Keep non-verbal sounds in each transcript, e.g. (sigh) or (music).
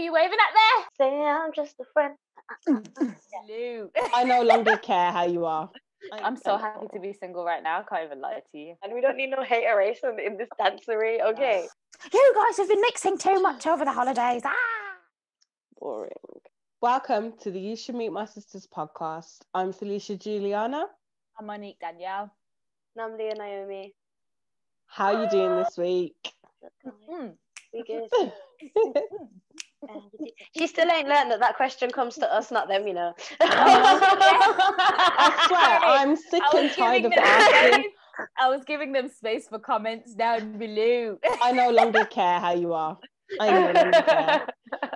you waving at there? Say I'm just a friend. there? I no (laughs) longer care how you are. (laughs) I I'm so happy to be single right now. I can't even lie to you. And we don't need no hateration in this dancery, okay? You guys have been mixing too much over the holidays. Ah! Boring. Welcome to the You Should Meet My Sisters podcast. I'm Felicia Juliana. I'm Monique Danielle. And I'm Leah Naomi. How are you doing this week? Mm. We good. (laughs) She still ain't learned that that question comes to us, not them, you know. I swear, (laughs) I'm sick and tired of asking. I was giving them space for comments down below. I no longer care how you are. I no longer care.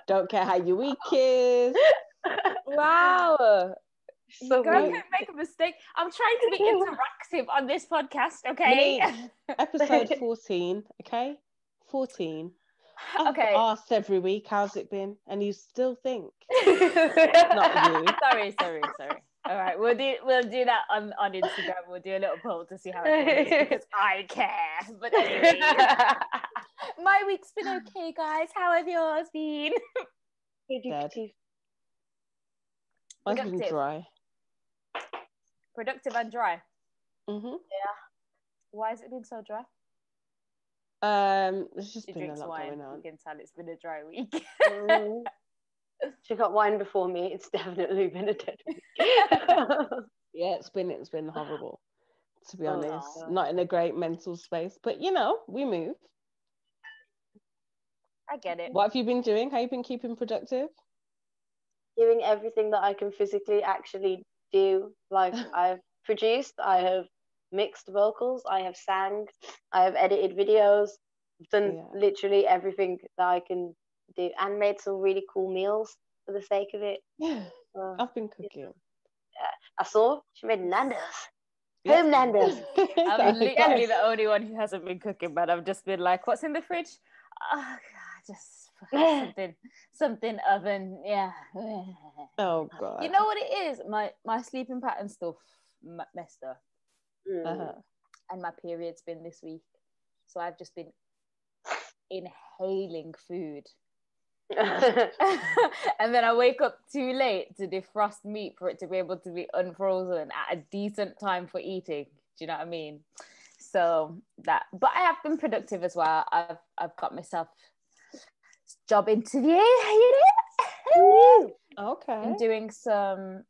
Don't care how your week is. Wow. so Girl, weird. don't make a mistake. I'm trying to be interactive on this podcast, okay? Episode 14, okay? 14. I've Okay. asked every week, how's it been? And you still think. (laughs) Not you. sorry, sorry, sorry. All right, we'll do we'll do that on, on Instagram. We'll do a little poll to see how it goes because (laughs) I care. But anyway, (laughs) my week's been okay, guys. How have yours been? Dead. Mine's been Productive. dry. Productive and dry. hmm Yeah. Why has it been so dry? Um, there's just She been a lot wine. going You can tell it's been a dry week. Mm. (laughs) She got wine before me. It's definitely been a dead week. (laughs) Yeah, it's been it's been horrible, to be Oh, honest. no. Not in a great mental space, but you know, we move. I get it. What have you been doing? How have you been keeping productive? Doing everything that I can physically actually do. Like (laughs) I've produced, I have mixed vocals, I have sang, I have edited videos, done Yeah. literally everything that I can do, and made some really cool meals for the sake of it. Yeah, Uh, I've been cooking. Yeah. I saw she made Nando's. Yeah. Home Nando's. (laughs) I'm literally Yes. the only one who hasn't been cooking, but I've just been like, what's in the fridge? Oh, God, just (laughs) something, something oven. Yeah. Oh god. You know what it is? My my sleeping pattern stuff m- messed up, Mm. Uh-huh. and my period's been this week, so I've just been inhaling food, (laughs) (laughs) and then I wake up too late to defrost meat for it to be able to be unfrozen at a decent time for eating. Do you know what I mean? So that, but I have been productive as well. I've I've got myself job interview. Okay. I'm doing some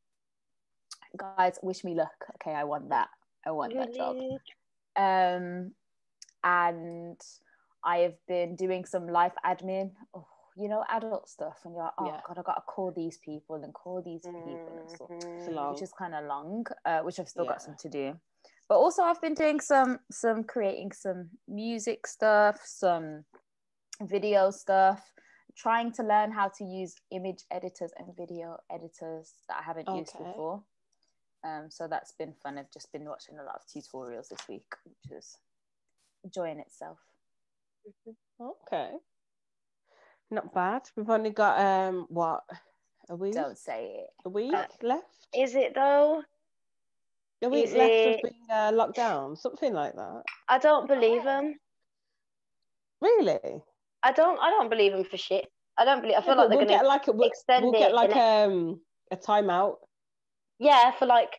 guys wish me luck. Okay, I want that. I want that job. Um and I have been doing some life admin. Oh, you know, adult stuff, and you're like, oh Yeah. god, I gotta call these people and call these people and stuff, It's Mm. long. which is kind of long, uh, which I've still got some to do. But also, I've been doing some some creating some music stuff, some video stuff, trying to learn how to use image editors and video editors that I haven't used before. Um, so that's been fun. I've just been watching a lot of tutorials this week, which is enjoying itself. Okay. Not bad. We've only got um what a week Don't say it. a week Uh, left. Is it though? A week is left it- of being uh, locked down, something like that. I don't believe him. Really? I don't. I don't believe him for shit. I don't believe. I feel Yeah, like they're we'll gonna get like a we'll, extend we'll it get like um a timeout. Yeah, for like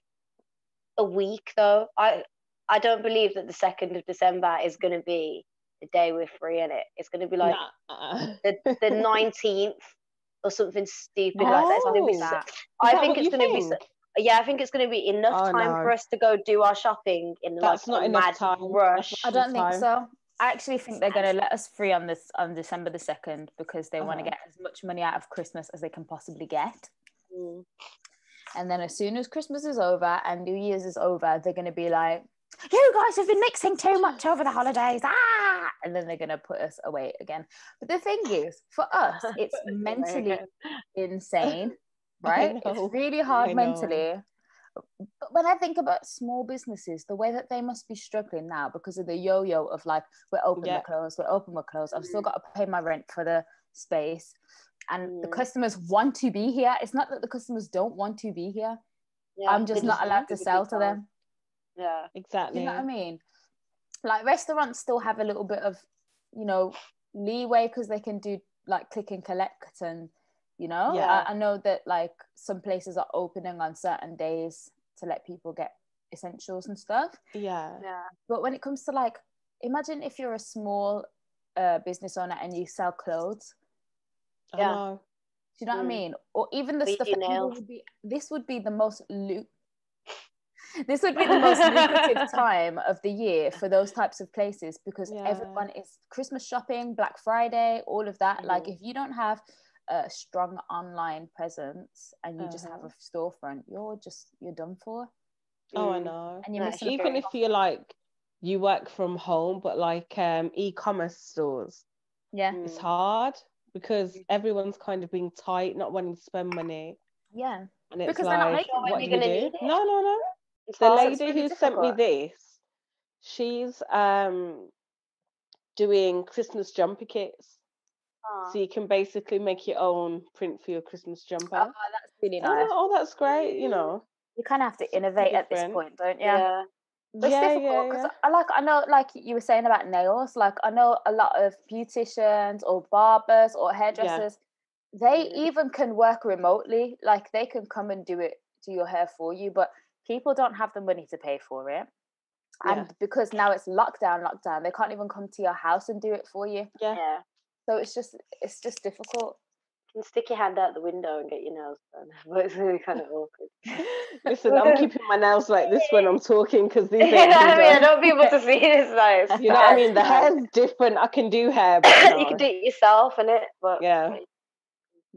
a week though. I I don't believe that the second of December is gonna be the day we're free in it. It's gonna be like Nah. the the (laughs) nineteenth or something stupid like that. It's gonna be. Oh. So, I think it's gonna be. So, yeah, I think it's gonna be enough Oh, time no. for us to go do our shopping in That's like not a enough mad time. rush. I don't think time. so. I actually think they're going to let us free on this on December the second because they want to Uh-huh. get as much money out of Christmas as they can possibly get. Mm. And then as soon as Christmas is over and New Year's is over, they're going to be like, "You guys have been mixing too much over the holidays." Ah, and then they're going to put us away again. But the thing is, for us, (laughs) it's mentally insane, (laughs) right? It's really hard mentally. But when I think about small businesses, the way that they must be struggling now because of the yo-yo of like we're open, Yeah. we're closed, we're open, we're closed. I've still Mm. got to pay my rent for the space, and the Mm. customers want to be here. It's not that the customers don't want to be here. Yeah, I'm just not allowed to need be sell to them. Yeah. Exactly. you know what I mean? Like restaurants still have a little bit of, you know, leeway because they can do like click and collect and you know Yeah. I, I know that like some places are opening on certain days to let people get essentials and stuff Yeah. Yeah. but when it comes to like imagine if you're a small uh, business owner and you sell clothes I Yeah. know. do you know what I Mm. mean? Or even the Weed stuff that would be. This would be the most lu- (laughs) This would be the most lucrative (laughs) time of the year for those types of places because Yeah. everyone is Christmas shopping, Black Friday, all of that. Like, Mhm. if you don't have a strong online presence and you just have Uh-huh. a storefront, you're just you're done for, Oh, I Mm. know. and you're No, missing. a Even if you're like you work from home, but like um e-commerce stores, yeah, it's Mm. hard because everyone's kind of being tight, not wanting to spend money. yeah, And it's Because they're not like, making what do you're we gonna do? need it. No, no, no. It's The lady really who sent me this, she's um doing Christmas jumper kits. Aw. So you can basically make your own print for your Christmas jumper. oh, that's really Oh, nice. oh, that's great, you know. You kind of have to innovate at this point, don't you? yeah. It's yeah, difficult because yeah. I like I know like you were saying about nails. Like I know a lot of beauticians or barbers or hairdressers. They even can work remotely. Like they can come and do it, do your hair for you. But people don't have the money to pay for it. And Yeah. because now it's lockdown, lockdown, they can't even come to your house and do it for you. Yeah. Yeah. So it's just it's just difficult. Stick your hand out the window and get your nails done. (laughs) But it's really kind of awkward. (laughs) Listen, I'm (laughs) keeping my nails like this when I'm talking because these yeah, I mean, I don't want people to see this though. You know what I mean? The hair's different. I can do hair, but you can do it yourself, and it. But Yeah.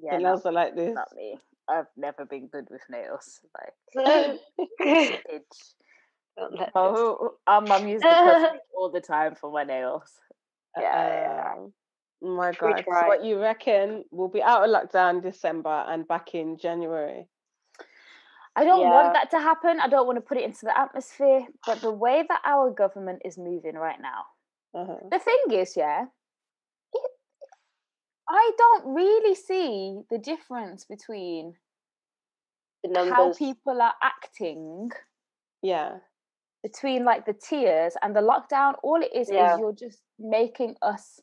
Yeah, the not, nails are like this. not me. I've never been good with nails. Like don't itch. let this. Oh, our mum used to cuss all the time for my nails. Yeah, yeah. Um, oh my God. So what you reckon? We'll be out of lockdown December and back in January. I don't Yeah. want that to happen. I don't want to put it into the atmosphere. But the way that our government is moving right now, Uh-huh. the thing is, yeah, it, I don't really see the difference between The how people are acting Yeah. between like the tiers and the lockdown. All it is Yeah. is you're just making us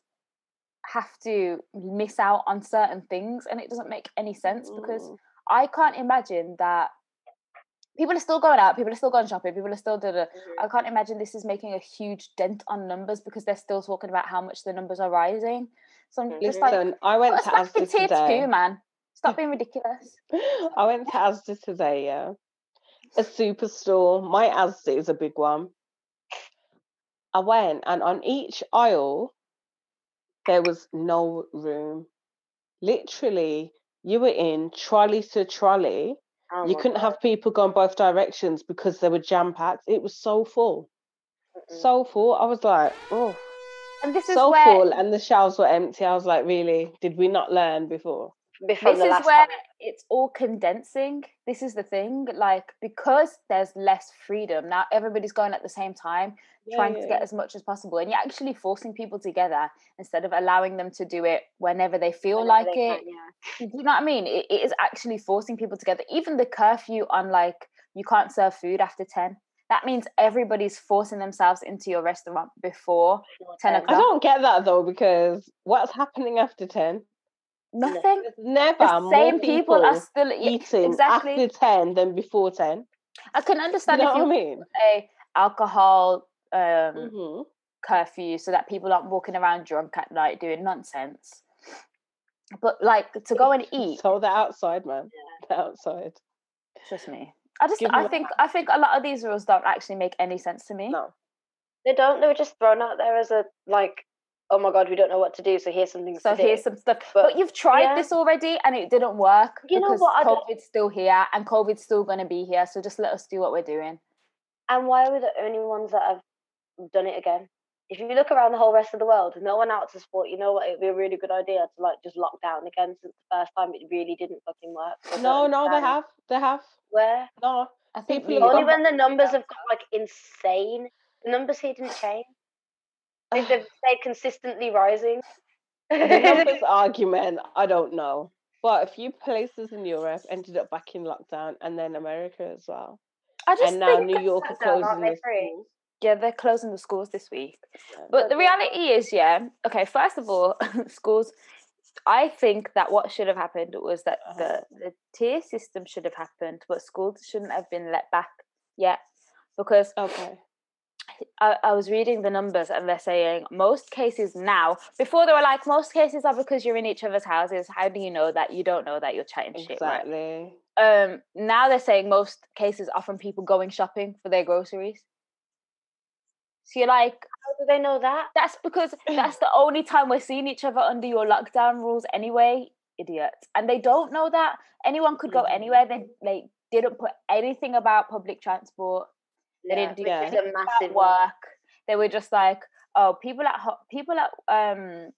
have to miss out on certain things, and it doesn't make any sense because Mm. I can't imagine that people are still going out, people are still going shopping, people are still doing it. Mhm. I can't imagine this is making a huge dent on numbers because they're still talking about how much the numbers are rising. So I'm just like, I went to us back to Asda tier today. two, man. Stop (laughs) being ridiculous. I went to Asda today, yeah. A superstore. My Asda is a big one. I went and on each aisle there was no room. Literally, you were in trolley to trolley. Oh you couldn't God. have people going both directions because they were jam packed. It was so full. Mm-mm. So full. I was like, oh, And this is so where full. And the shelves were empty. I was like, really? Did we not learn before? Before this is where time. it's all condensing. This is the thing, like because there's less freedom now, everybody's going at the same time, Yeah, trying to get yeah. as much as possible, and you're actually forcing people together instead of allowing them to do it whenever they feel Whenever like they it. can, yeah. Do you know what I mean? It, it is actually forcing people together. Even the curfew on like you can't serve food after ten. That means everybody's forcing themselves into your restaurant before Before 10 I don't get that though because what's happening after 10? nothing. Never The same people, people are still eating exactly. after 10 than before 10. I can understand You know if what you I mean? say alcohol um, hmm curfew so that people aren't walking around drunk at night doing nonsense. But like to go and (laughs) eat, So they're outside, man. They're outside. trust me. I just Give I think I think a lot of these rules don't actually make any sense to me. No. They don't. They were just thrown out there as a like, oh my god, we don't know what to do, so here's something So to do. here's some stuff. But, But- you've tried yeah. this already and it didn't work You know what, I COVID's still here and COVID's still going to be here. So just let us do what we're doing. And why are we the only ones that have done it again? If you look around the whole rest of the world, no one out to sport. You know what? It'd be a really good idea to like just lock down again. Since the first time, it really didn't fucking work. So I No, no, they have. They have. Where No. I think People the- have only when the numbers have got like insane. The numbers here didn't change. They've, (sighs) they've stayed consistently rising. (laughs) The numbers argument, I don't know. But a few places in Europe ended up back in lockdown and then America as well. I just And now think New York are lockdown, aren't closing they free? schools. Yeah, they're closing the schools this week. Yeah. But the reality is, yeah, okay, first of all, (laughs) schools, I think that what should have happened was that the, Uh-huh. the tier system should have happened, but schools shouldn't have been let back yet because Okay. I, I was reading the numbers and they're saying most cases now before they were like most cases are because you're in each other's houses how do you know that you don't know that you're chatting shit right Exactly. um now they're saying most cases are from people going shopping for their groceries so you're like How do they know that? that's because (laughs) that's the only time we're seeing each other under your lockdown rules anyway idiots and they don't know that anyone could go Mhm. anywhere they like didn't put anything about public transport they didn't do Yeah. Anything a about massive work they were just like oh people at ho- people at um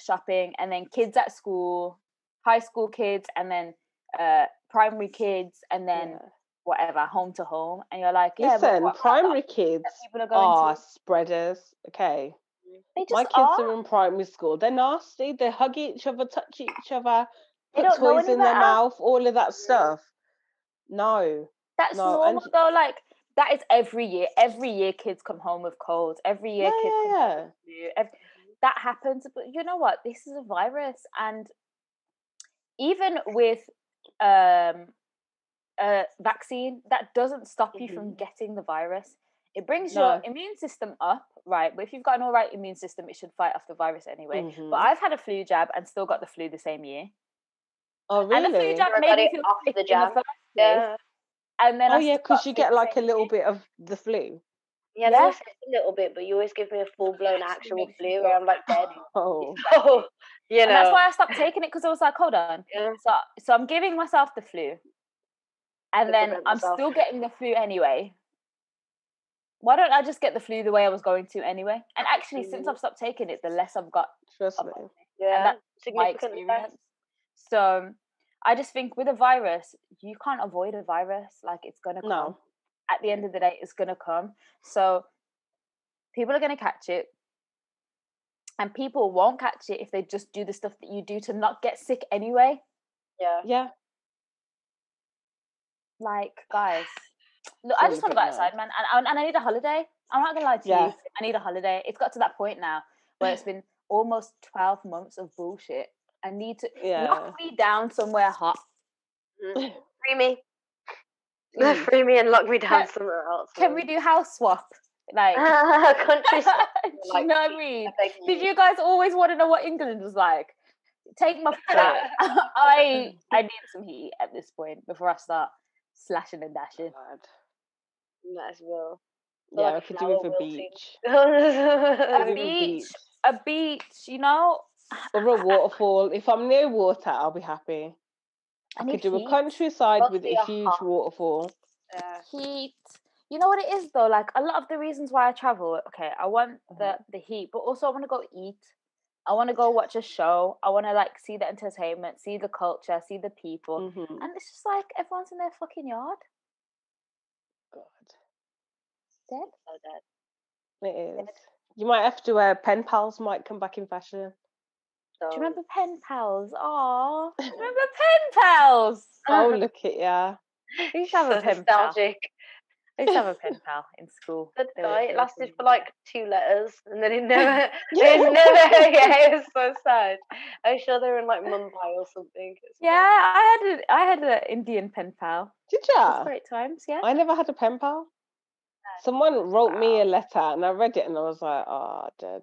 shopping and then kids at school high school kids and then uh primary kids and then Yeah. Whatever home to home and you're like yeah but Listen, what primary kids people are going are to spreaders. Okay. Mm-hmm. they just My kids are. are in primary school. They're nasty. They hug each other, touch each other, They put toys in their better. mouth, all of that mm-hmm. stuff. No. That's No, and normal though. Like that is every year. Every year, kids come home with colds. Every year, Yeah, kids yeah, come home yeah. with flu. Ev- mm-hmm. that happens. But you know what? This is a virus, and even with um a vaccine, that doesn't stop you from getting the virus. It brings your immune system up, right? But if you've got an all right immune system, it should fight off the virus anyway. Mhm. But I've had a flu jab and still got the flu the same year. Oh, And the flu really? jab I made me feel off the jab. first place, Yeah. And then Oh, I yeah, because you get like a little year. bit of the flu. Yeah, Yeah. they always say it's a little bit, but you always give me a full blown actual flu go, where I'm like dead. (laughs) Oh. (laughs) Oh, you know. and that's why I stopped taking it because I was like, hold on. Yeah. So so I'm giving myself the flu. And then I'm myself. still (laughs) getting the flu anyway. Why don't I just get the flu the way I was going to anyway? And actually, since Mhm. I've stopped taking it, the less I've got Trust me. yeah, that's my experience. So I just think with a virus, you can't avoid a virus. Like it's gonna come. No. At the end of the day, it's gonna come. So people are gonna catch it. And people won't catch it if they just do the stuff that you do to not get sick anyway. Yeah. Yeah. Like, guys, look, I just want to good go man. outside, man, and, and I need a holiday. I'm not gonna lie to Yeah. you. I need a holiday. It's got to that point now where it's been almost 12 months of bullshit. I need to Yeah. lock me down somewhere hot. Mhm. (laughs) Free me. (laughs) Please. Free me and lock me down Can- somewhere else. Can we do house swap? Like, (laughs) countryside? do you know what I mean? I Did you guys always want to know what England was like? Take my flat. I I need some heat at this point before I start slashing and dashing. Might as well. Yeah, like I a (laughs) could do with a beach. A a beach, a beach, you know. (sighs) Or a waterfall. If I'm near water, I'll be happy. I I could do a heat. countryside with a a huge waterfall. Yeah. heat. You know what it is though? Like a lot of the reasons why I travel, okay, I want mm-hmm. the the heat, but also I want to go eat. I want to go watch a show. I want to like see the entertainment, see the culture, see the people. hmm And it's just like everyone's in their fucking yard. God, Dead. So dead. it is. You might have to. Uh, pen pals might come back in fashion. So. Do you remember pen pals? Aw. (laughs) Remember pen pals? Oh, (laughs) look at ya. Used to have a pen pal. nostalgic. I used to have a pen pal in school. Good They guy. they It lasted for like two letters, and then (laughs) (laughs) it never, it (laughs) never. Yeah, it was so sad. I'm sure they were in like Mumbai or something. Yeah, I had a, I had an Indian pen pal. Did ya? great times. Yeah. I never had a pen pal. Someone wrote me a letter and I read it and I was like, oh, dead.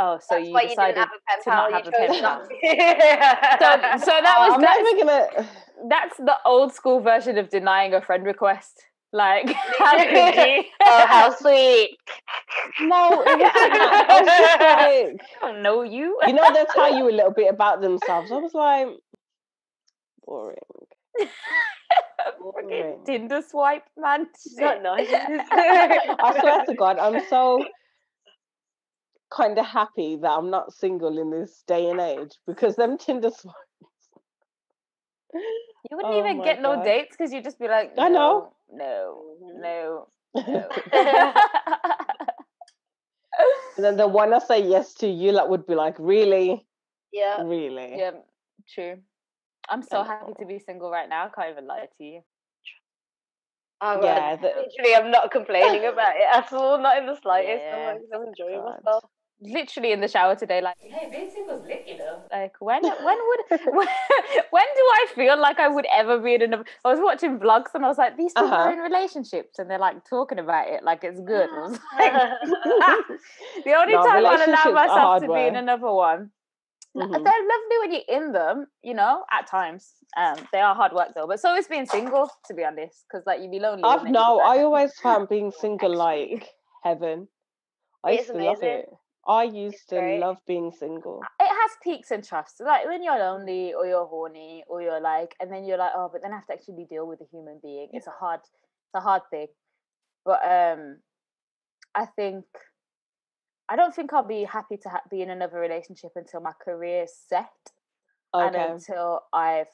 Oh, so That's you you decided didn't have a pen to pal. not have a pen pal. So, so that was I'm that's, not even gonna. that's the old school version of denying a friend request. Like, (laughs) how could you? oh, how sweet! No, it was like, I don't know you. you know, they'll tell you a little bit about themselves. I was like, boring. Boring. Tinder swipe, man. It's not nice. I swear to God, I'm so kind of happy that I'm not single in this day and age because them Tinder swipes. You wouldn't Oh even get no dates because you'd just be like, I know. no, no, mm-hmm. no. (laughs) And then the (laughs) one I say yes to, you like would be like, really, yeah. really. yeah, true. I'm so happy to be single right now. I can't even lie to you. Oh, Yeah, the- literally, I'm not complaining (laughs) about it at all, not in the slightest. Yeah. I'm, like, I'm enjoying God. myself. literally in the shower today, like, hey, being lit, Like, when when would (laughs) when, when do I feel like I would ever be in a? I was watching vlogs and I was like, these people Uh-huh. are in relationships and they're like talking about it like it's good. I was (laughs) like, (laughs) the only No, time I allow myself to be in another one. Mhm. They're lovely when you're in them, you know, at times. Um, they are hard work though, but so is being single, to be honest, because like you'd be lonely. I've no. I always found being single like heaven. I used to love it. I used to love being single. it has peaks and troughs. Like when you're lonely or you're horny or you're like, and then you're like, oh, but then I have to actually deal with a human being. It's a hard, it's a hard thing. But um, I think I don't think I'll be happy to ha- be in another relationship until my career's set and until I've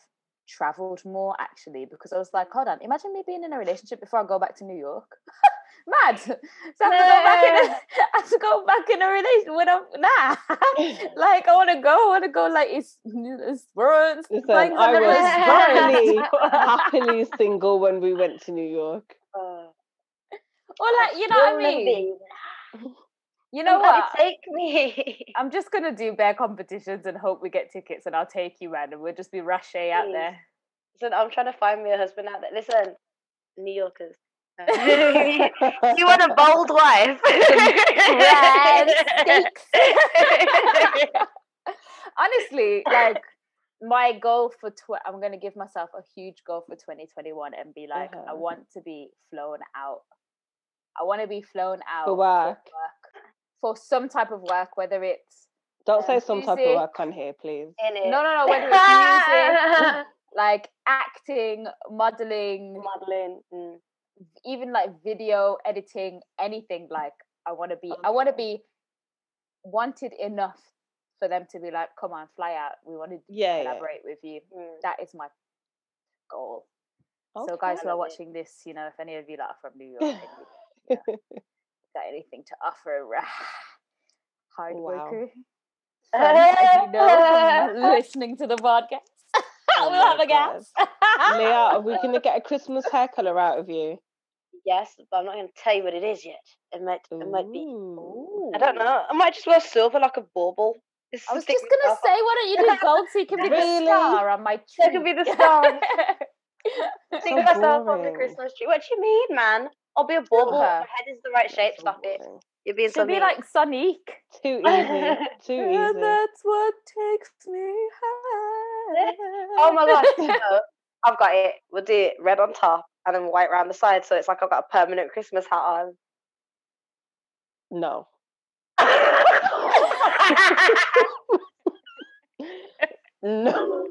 traveled more. Actually, because I was like, hold on, imagine me being in a relationship before I go back to New York. (laughs) Mad. So I have to go back in. A, (laughs) I have to go back in a relation when I'm nah. (laughs) like I want to go. I want to go. Like it's it's burns. Listen, I was happily, (laughs) happily single when we went to New York. Oh, or like you know what I mean. You know Somebody what? Take me. I'm just gonna do bear competitions and hope we get tickets, and I'll take you, man, and we'll just be rushe out there. Listen, I'm trying to find me a husband out there. Listen, New Yorkers. You want a bold wife? Grand steaks. (laughs) Honestly, like my goal for tw- I'm gonna give myself a huge goal for 2021 and be like, I Uh-huh. want to be flown out. I want to be flown out For work. work, for some type of work, whether it's Don't say Um, some type of work on here, please. No, no, no, (laughs) whether it's music, (laughs) like acting, modeling, Modeling. Mm. Even like video editing, anything. Like I want to be, I want to be wanted enough for them to be like, come on, fly out. We want to Yeah, yeah. collaborate with you. Mm. That is my goal. So guys who are watching this, you know, if any of you lot are from New York, (laughs) got anything to offer, hard Wow. worker. (laughs) As you know, (laughs) listening to the podcast. Oh we'll have a gas. Leah, are we going to get a Christmas hair (laughs) colour out of you? Yes, but I'm not going to tell you what it is yet. It might. It might be. Ooh. I don't know. I might just wear silver like a bauble. I was just gonna myself- say, why don't you do gold so you can be Really? the star on my tree? That could be the star. (laughs) Think So myself on the. Christmas tree. What do you mean, man? I'll be a bauble. her. My head is the right shape. So Stop it. boring. You're being so Should be like Sonic. (laughs) Too easy. Too And easy. that's what takes me high. Oh my gosh. (laughs) no, I've got it. We'll do it red on top and then white around the side. So it's like I've got a permanent Christmas hat on. No. (laughs) No.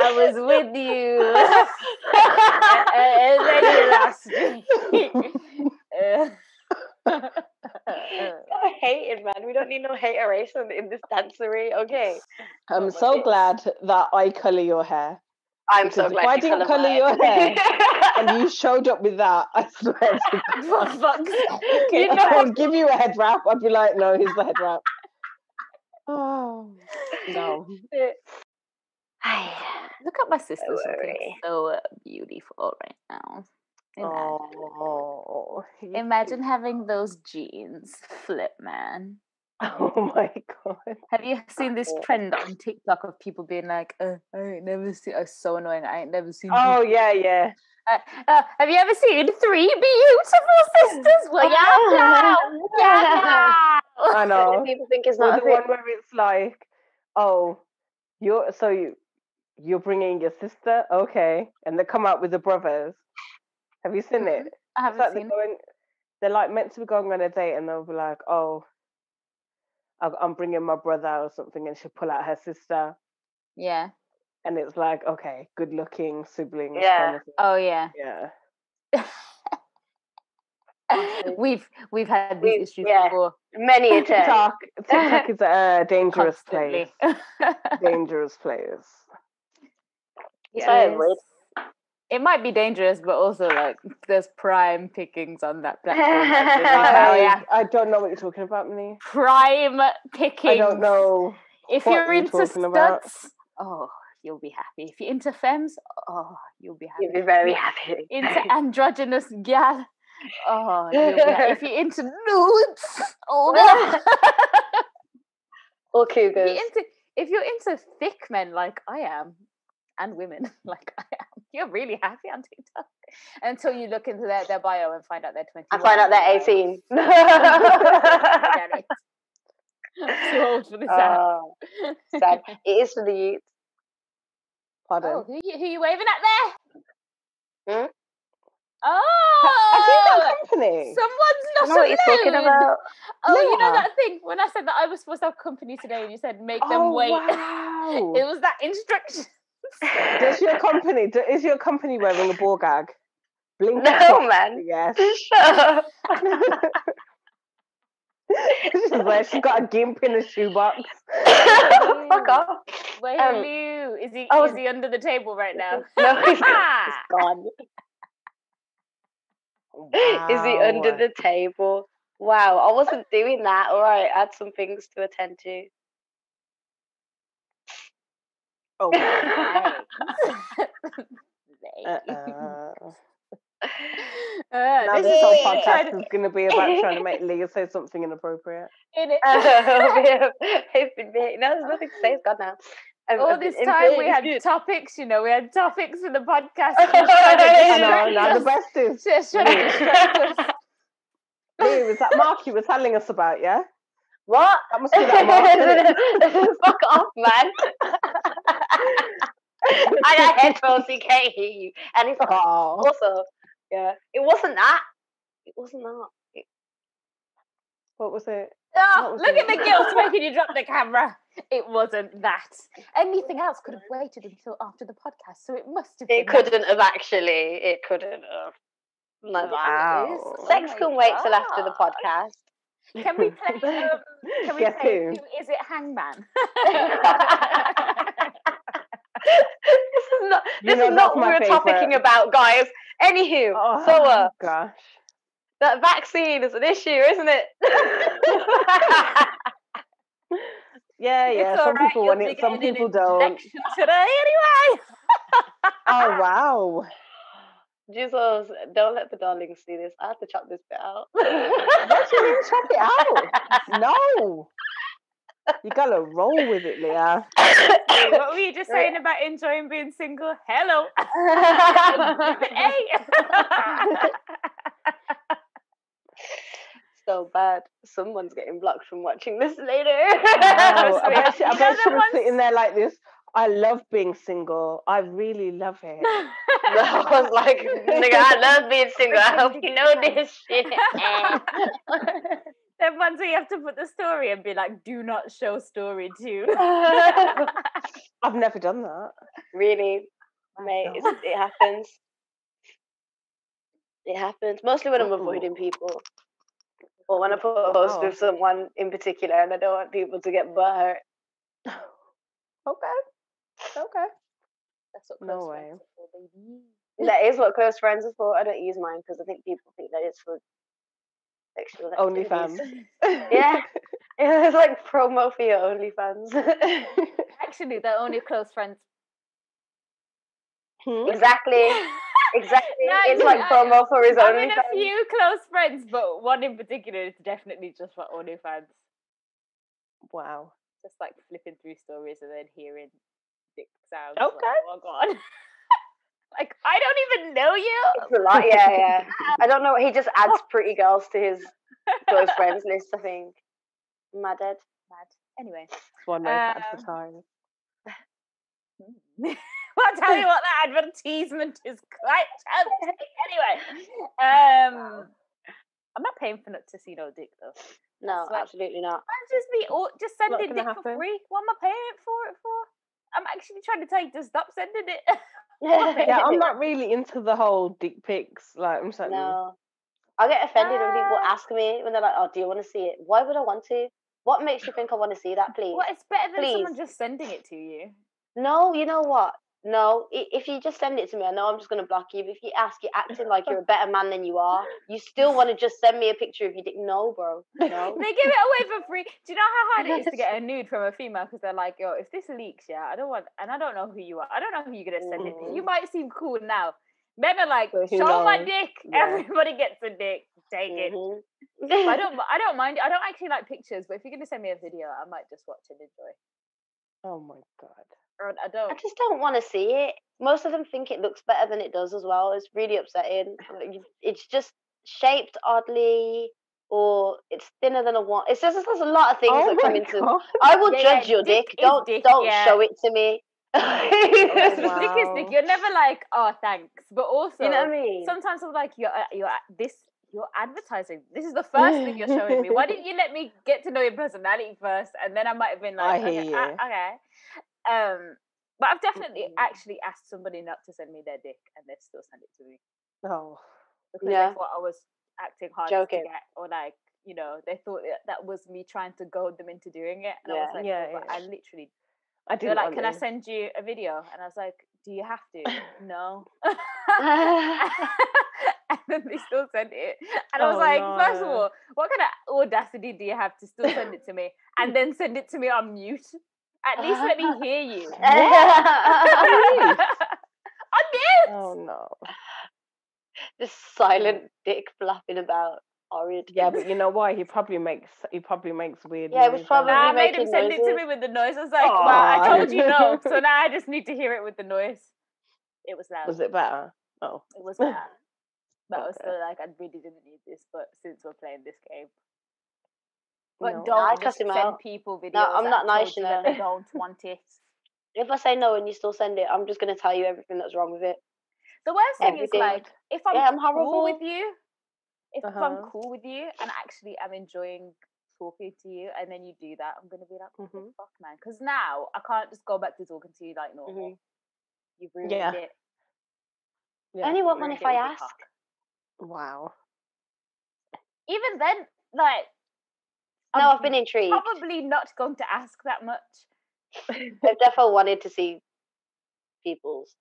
I was with you. (laughs) and then you lost me. (laughs) Stop hating, man. We don't need no hateration in this dancery. Okay. I'm so glad that I colour your hair. I'm so Because if glad I didn't colour your hair And you (laughs) showed up with that, I swear to (laughs) fuck's sake. You I know- would give you a head wrap. I'd be like, no, here's the head wrap. Oh, (sighs) no. Look at my sister. She's so uh, beautiful right now. Imagine. Oh, (laughs) Imagine having those jeans flip, man. (laughs) Oh my god. Have you seen this (laughs) trend on TikTok of people being like, uh, I ain't never seen, oh, so annoying, I ain't never seen. Oh you- yeah, yeah. Uh, uh, have you ever seen three beautiful sisters? Well, yeah, yeah, yeah. I know. People think it's not the a one where it's like, oh, you're so you you're bringing your sister, okay, and they come out with the brothers. Have you seen it? Mm-hmm. I haven't like they're seen. going, they're like meant to be going on a date, and they'll be like, oh, I'm bringing my brother or something, and she'll pull out her sister, Yeah. and it's like, okay, good looking siblings. Yeah. Kind of. Oh yeah. yeah. (laughs) we've we've had these issues yeah. before. Many a (laughs) time. TikTok, TikTok is a (laughs) dangerous Constantly. place. dangerous place. Yes, Yeah. I avoid. it might be dangerous, but also like there's prime pickings on that platform. that's really (laughs) Oh, hell, I, yeah. I don't know what you're talking about, Minnie. Prime pickings. I don't know. If what you're you're into talking about. studs, oh, you'll be happy. If you're into femmes, oh, you'll be happy. You'd be very happy. into (laughs) androgynous gal, Oh, you'll be like, if you're into nudes, oh no. (laughs) Or if you're into if you're into thick men like I am, and women like I am, (laughs) you're really happy on TikTok (laughs) until you look into their, their bio and find out they're 20. I find out they're 18. (laughs) like, "Forget it. I'm too old for this app. Oh, sad. It is for the youth. Pardon. Oh, who you, who you waving at there? Hmm? Oh, Have you got company? someone's I not you're talking alone. about. Oh, you know that thing when I said that I was supposed to have company today, and you said make them oh, wait. wow. it was that instruction. Does your (laughs) company do, is your company wearing a ball gag? Blink No, man. Yes. (laughs) Shut up. this (laughs) is where she's got a gimp in a shoebox. Fuck off. Wait, Um, Lou, is he I was- is he under the table right now? No, he's gone. He's. Is he under the table? Wow, I wasn't doing that. All right, I had some things to attend to. Oh. Lame. uh-uh. (laughs) Uh, Now this this whole (laughs) podcast is going to be about trying to make Leah say something inappropriate. in (laughs) it. It's been big. No, there's nothing to say. It's gone now. I've- All I've this time we had topics, you know, we had topics for the podcast. I just trying to I distract know. Now the best is Just trying to distract us. Leah, was that Mark you were telling us about? Yeah, What? that must be that Mark. Fuck off, man. I got headphones, he can't hear you. And it's (laughs) Oh, also, yeah, it wasn't that. It wasn't that. It- what was it? Oh, was look it? at the guilt (laughs) making you drop the camera. It wasn't that. Anything else could have waited until after the podcast, so it must have been It couldn't have actually. It couldn't have. Never. Wow. Sex Oh my can wait till after the podcast. Can we play? (laughs) Um, can we Guess play? who? Who is it? Hangman. This is not. You This know is not what we're topicing favourite. about, guys. Anywho, Oh, so uh, gosh. that vaccine is an issue, isn't it? (laughs) Yeah, (laughs) yeah. It's Some alright, people you'll want it, some people don't. Today, anyway. (laughs) Oh wow. Jesus, don't let the darlings see this. I have to chop this bit out. Do you mean chop it out? No. You gotta roll with it, Leah. What were you just saying about enjoying being single? Hello. hey. (laughs) (laughs) so bad. Someone's getting blocked from watching this later. Wow. I me. bet she, I bet she was ones- sitting there like this. I love being single. I really love it. (laughs) I was like, nigga, I love being single. I hope you know this shit. Them ones where you have to put the story and be like, do not show story too. (laughs) I've (laughs) never done that. really, mate, it happens. It happens mostly when I'm avoiding people, or when I put a post Wow. with someone in particular, and I don't want people to get butthurt. (laughs) Okay. Okay. That's what No close way. friends are for, baby. That is what close friends are for. I don't use mine because I think people think that it's for sexual OnlyFans. activities. (laughs) Yeah. (laughs) It's like promo for your OnlyFans. Actually, they're only (laughs) close friends. Hmm? exactly. Exactly. No, it's like I- promo for his I'm in a few close friends, but one in particular is definitely just for OnlyFans. Wow. Just like flipping through stories and then hearing dick sounds. like, Okay. oh my god. Like I don't even know you. It's a lot, yeah, yeah. I don't know. He just adds (laughs) pretty girls to his close friends (laughs) list. I think. Mad dead. Mad. Anyway. One way to Um, advertise. (laughs) I'll tell you what, that advertisement is quite tempting. Anyway, um, I'm not paying for not to see no dick though. No, That's like- absolutely not. Man, just be or just send Not it dick for free. What am I paying for it for? I'm actually trying to tell you to stop sending it. (laughs) Yeah, I'm (laughs) not really into the whole dick pics. Like, I'm just like, mm. No. I get offended when people ask me when they're like, "Oh, do you want to see it?" Why would I want to? What makes you think I want to see that, please? well, it's better than someone just sending it to you. No, you know what? No, if you just send it to me, I know I'm just gonna block you. But if you ask, you're acting like you're a (laughs) better man than you are. You still want to just send me a picture of your dick? No, bro. No. (laughs) They give it away for free. Do you know how hard it is to get a (laughs) nude from a female? Because they're like, yo, if this leaks, yeah, I don't want, and I don't know who you are. I don't know who you're gonna send it to. You Mm. might seem cool now. Men are like, show my dick. Yeah. Everybody gets a dick. Take it. Mhm. I don't. I don't mind. I don't actually like pictures, but if you're gonna send me a video, I might just watch and enjoy. Oh my god. Or I I just don't want to see it. Most of them think it looks better than it does as well. It's really upsetting. It's just shaped oddly, or it's thinner than a one. It's just there's a lot of things oh that come into. (laughs) god. I will Yeah, yeah, judge your dick dick. Don't dick, don't yeah. show it to me. (laughs) you Dick is dick. You're never like, oh, thanks. But also, you know what I mean? sometimes I'm like, you're, uh, you're uh, this. You're advertising. This is the first thing you're showing me. Why didn't (laughs) you let me get to know your personality first, and then I might have been I like, hear okay, you. uh, okay. Um, but I've definitely Mm. actually asked somebody not to send me their dick, and they've still sent it to me Oh. because Yeah. they thought I was acting hard Joking. to get, or like, you know, they thought that, that was me trying to goad them into doing it, and I was Yeah. like, Yeah, "No, but yeah. I literally I they're like, "Can I send you a video?" And I was like, "Do you have to?" (laughs) no. (laughs) (laughs) and then they still sent it, and I was Oh, like, first of all, what kind of audacity do you have to still send it to me and then send it to me on mute? At least let me (laughs) hear you. (laughs) on mute. Oh no. Just silent dick flapping about. Horrid. Yeah, but you know why? He probably makes he probably makes weird. Yeah, it was noises, probably- Nah, I made him making send it to me with the noise. I was like, well, I told you no, so (laughs) now I just need to hear it with the noise. It was loud. Was it better? Oh. It was bad. But I was still like, I really didn't need this. But since we're playing this game, but No. don't I just send out. people videos. I'm not nice, you know. Don't want it. If I say no and you still send it, I'm just gonna tell you everything that's wrong with it. The worst thing Everything. is like, if I'm, Yeah, I'm cool with you, if I'm Uh-huh. cool with you, and actually I'm enjoying talking to you, and then you do that, I'm gonna be like, Mhm. fuck, man? Because now I can't just go back to talking to you like normal. Mhm. You've ruined Yeah. it. Yeah. Only want one if I ask. Wow. Even then, like, No, I'm I've been intrigued. probably not going to ask that much. I've definitely wanted to see people's.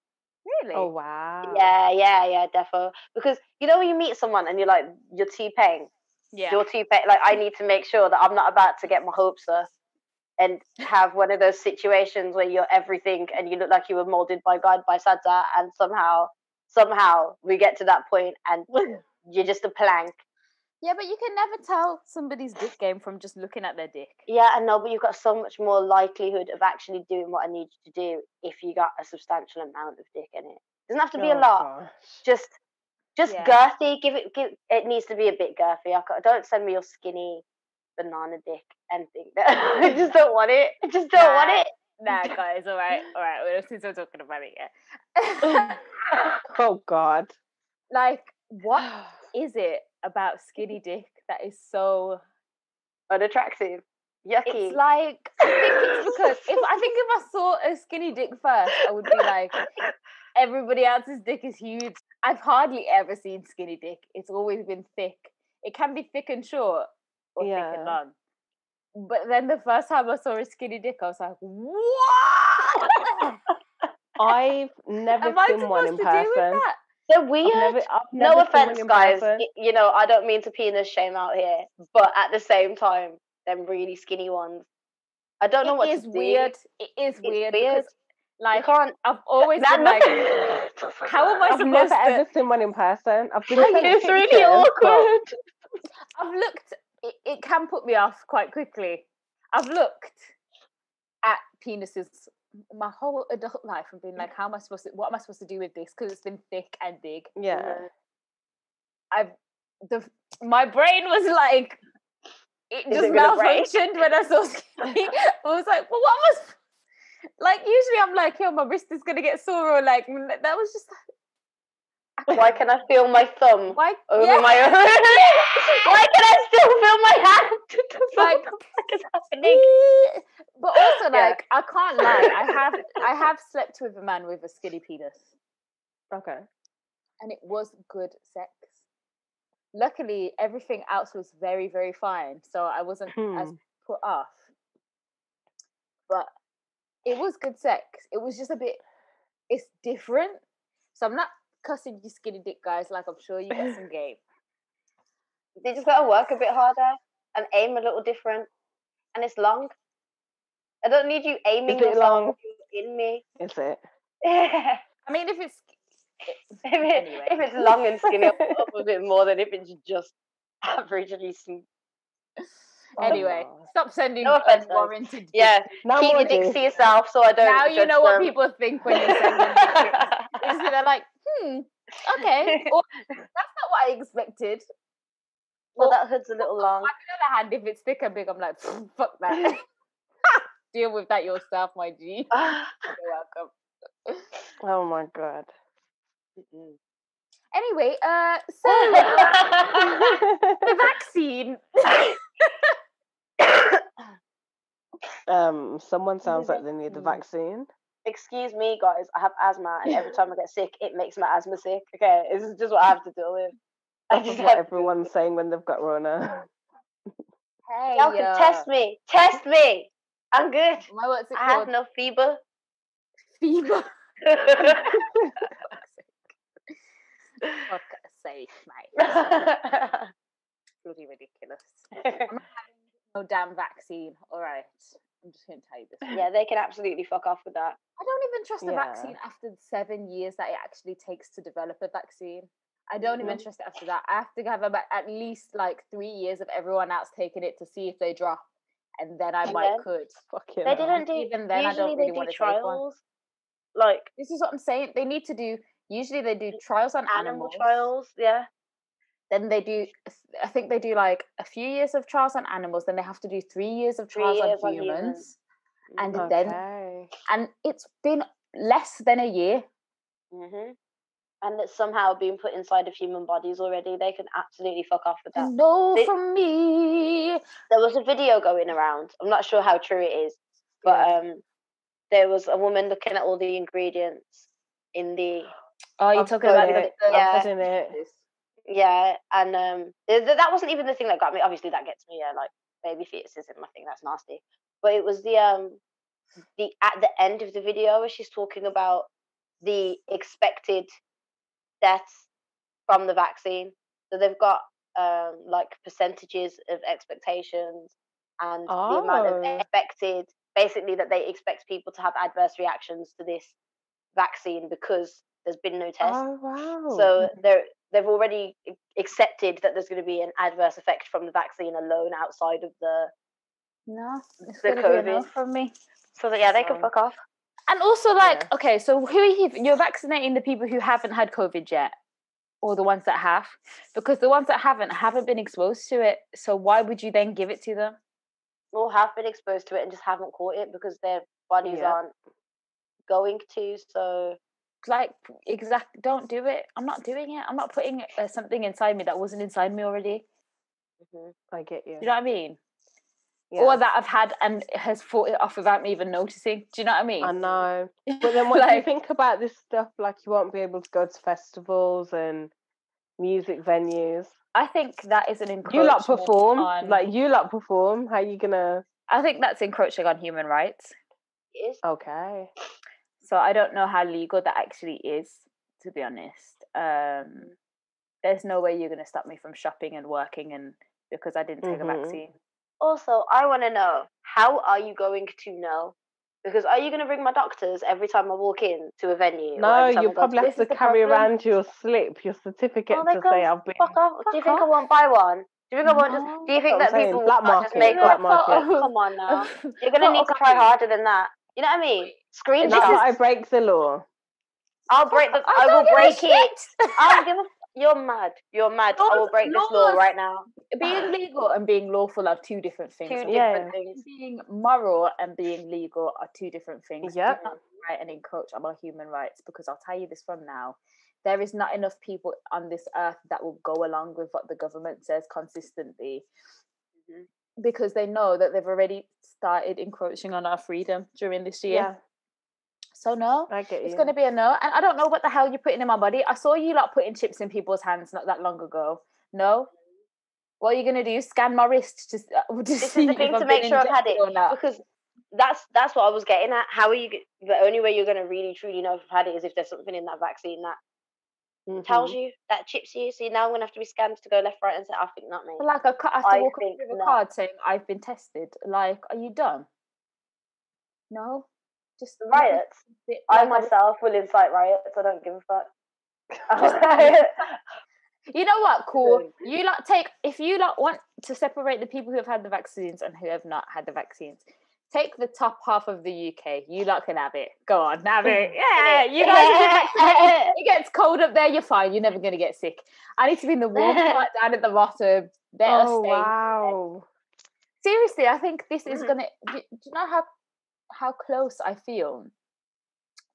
Really? Oh wow. Yeah, yeah, yeah, defo. Because you know when you meet someone and you're like, you're T Pain, yeah. you're T Pain. Like I need to make sure that I'm not about to get my hopes up and have one of those situations where you're everything and you look like you were molded by God by Sadza, and somehow, somehow we get to that point and (laughs) you're just a plank. Yeah, but you can never tell somebody's dick game from just looking at their dick. Yeah, I know, but you've got so much more likelihood of actually doing what I need you to do if you got a substantial amount of dick in it. Doesn't have to be a Oh, lot. gosh. Just, just Yeah. girthy. Give it. Give. It needs to be a bit girthy. I ca- don't send me your skinny banana dick and think that (laughs) I just don't want it. I just don't want it. Nah, guys, all right, all right. Well, since we're talking about it, yeah. (laughs) (laughs) Oh god. like, what (sighs) is it about skinny (laughs) dick that is so? Unattractive. Yucky. It's like I think it's because (laughs) if I think if I saw a skinny dick first, I would be like, everybody else's dick is huge. I've hardly ever seen skinny dick. It's always been thick. It can be thick and short or thick and long. But then the first time I saw a skinny dick, I was like, what? (laughs) I've never Am seen one in supposed to do with person. They're I've weird. never, I've no never one offense, guys. y- You know, I don't mean to penis shame out here, but at the same time, them really skinny ones. I don't know what is to do. weird. It is It's weird, weird. because You like can't. I've always that been like, (laughs) how am I I've supposed never to? ever seen one in person. I've been (laughs) it's really awkward. (laughs) I've looked. It, it can put me off quite quickly. I've looked at penises my whole adult life and been like, how am I supposed to? What am I supposed to do with this? Because it's been thick and big. Yeah. I've the my brain was like, it Is just it gonna break? malfunctioned when I saw (laughs) skinny. I was like, well, what was? Like usually I'm like, yo, my wrist is gonna get sore, or like mm, that was just Why can I feel my thumb why over yeah. my (laughs) own? Why can I still feel my hand? Like, (laughs) what the fuck is happening? (laughs) but also Yeah. like I can't lie. I have I have slept with a man with a skinny penis, Okay. and it was good sex. Luckily, everything else was very very fine, so I wasn't as Hmm. put off. But it was good sex. It was just a bit. It's different, so I'm not cussing you skinny dick guys like I'm sure you got some game. (laughs) They just gotta work a bit harder and aim a little different, and it's long. I don't need you aiming Is it long? in me. Is it? (laughs) I mean, if it's (laughs) If, it, Anyway. if it's long and skinny, I'll up a bit more than if it's just averagely smooth. Anyway, Oh. stop sending No offense, guys. unwarranted. Yeah, No keep your dicks dick. to yourself so I don't. Now you judge know what people think when you send them dick pics. Is they're like, hmm, okay, (laughs) or, that's not what I expected. well, Or- that hood's a little long. On the other hand, if it's thick and big, I'm like, fuck that. (laughs) (laughs) Deal with that yourself, my G. You're welcome. Oh my god. Anyway, uh, so the vaccine. um, someone sounds like they need the vaccine. Vaccine. Excuse me, guys. I have asthma, and every (laughs) time I get sick, it makes my asthma sick. Okay, this is just what I have to deal with. I just what everyone's saying when they've got Rona. Hey, Y'all can uh, test me. Test me. I'm good. My what's it I have no fever. Fever. (laughs) Fuck's sake, mate. (laughs) Bloody ridiculous. No damn vaccine. All right. I'm just going to tell you this. yeah, they can absolutely fuck off with that. I don't even trust the Yeah. vaccine after the seven years that it actually takes to develop a vaccine. I don't even Mhm. trust it after that. I have to have about at least like three years of everyone else taking it to see if they drop, and then I And might then- could. Fucking They didn't (laughs) do. Even then, I don't they really do take one. trials. Like This is what I'm saying. They need to do. Usually, they do trials on animal animals. trials. Yeah. Then they do. I think they do like a few years of trials on animals. Then they have to do three years of trials years on on humans. humans. And Mhm. then, and it's been less than a year. hmm And it's somehow been put inside of human bodies already. They can absolutely fuck off with that. No, They- from me. There was a video going around. I'm not sure how true it is, but Yeah. um, there was a woman looking at all the ingredients in the Oh, you're talking about the, Yeah. I've seen it. yeah, and um, th- th- that wasn't even the thing that got me. Obviously, that gets me. Yeah, like baby fetuses in my thing. That's nasty. But it was the um, the at the end of the video where she's talking about the expected deaths from the vaccine. So they've got um like percentages of expectations and the amount of Oh. expected basically that they expect people to have adverse reactions to this vaccine because there's been no test. Oh wow. So they're they've already accepted that there's going to be an adverse effect from the vaccine alone outside of the No, it's The COVID. from me. so that yeah they can fuck off. And also, like, Yeah. okay, so who are you? You're vaccinating the people who haven't had COVID yet, or the ones that have, because the ones that haven't haven't been exposed to it. So why would you then give it to them? Or have been exposed to it and just haven't caught it because their bodies Yeah. aren't going to. So Like, exact. Don't do it. I'm not doing it. I'm not putting uh, something inside me that wasn't inside me already. mhm. I get you. Do you know what I mean? Yeah. Or that I've had and has fought it off without me even noticing. Do you know what I mean? I know. (laughs) But then what do you think about this stuff? Like you won't be able to go to festivals and music venues. I think that is an encroachment. You encroachment. lot perform. on- Like you lot perform. How are you gonna I think that's encroaching on human rights. it is. Okay. So I don't know how legal that actually is, to be honest. Um, there's no way you're going to stop me from shopping and working and because I didn't take Mhm. a vaccine. Also, I want to know how are you going to know? Because are you going to bring my doctors every time I walk in to a venue? No, you I go to probably have to carry problem. around your slip, your certificate Oh, to say I've been. Fuck off. Do you think I won't buy one? Do you think I won't just? Do you think that people black might just make black market. Come on now. (laughs) You're gonna need to try harder than that. You know what I mean? Screenshot. Not that I break the law. I'll break the. I, don't will break it. I'll give a. You're mad. You're mad. I will Laws- break this law right now. being (sighs) legal and being lawful are two different things. Two Yeah. different things. Being moral and being legal are two different things. Yep. not and encroach on our human rights because I'll tell you this from now. There is not enough people on this earth that will go along with what the government says consistently Mhm. Because they know that they've already started encroaching on our freedom during this year. Yeah, So no, I get you. it's going to be a no. And I don't know what the hell you're putting in my body. I saw you like putting chips in people's hands not that long ago. No. What are you going to do? Scan my wrist to, uh, (laughs) to This see is the thing to make sure I've had it or not. because that's that's what I was getting at. How are you? The only way you're gonna really truly know if you've had it is if there's something in that vaccine that tells Mhm. you that chips you. So now I'm gonna have to be scanned to go left, right, and center. I think not, mate. But, Like I have to I walk up with a card saying I've been tested. Like, are you done? No. Just Riots. (laughs) Like I myself will incite riots. I don't give a fuck. (laughs) (laughs) You know what? Cool. You like take if you like want to separate the people who have had the vaccines and who have not had the vaccines. Take the top half of the UK. You lot can have it. Go on, have it. (laughs) Yeah, you (laughs) guys. (laughs) it gets cold up there. You're fine. You're never gonna get sick. I need to be in the warm part down at the bottom. Oh wow! Seriously, I think this is Mm. gonna. Do you know how how close I feel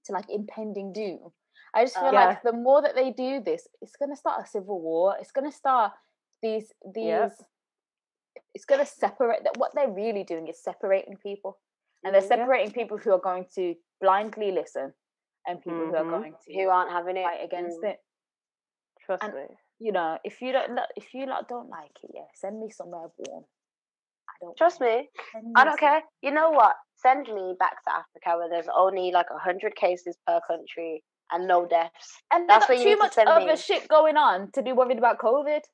to like impending doom? I just feel Uh, Yeah. like the more that they do this, it's gonna start a civil war. It's gonna start these these. Yep. It's gonna separate. That what they're really doing is separating people, and they're Mhm. separating people who are going to blindly listen, and people who are Mhm. going to Who aren't having it. fight against Mm. it. Trust And- me. You know, if you don't, if you lot don't like it, yeah, send me somewhere warm. I don't Trust me, I don't care. You know what? Send me back to Africa where there's only like hundred cases per country and no deaths. And That's where you too to much send other me. shit going on to be worried about COVID.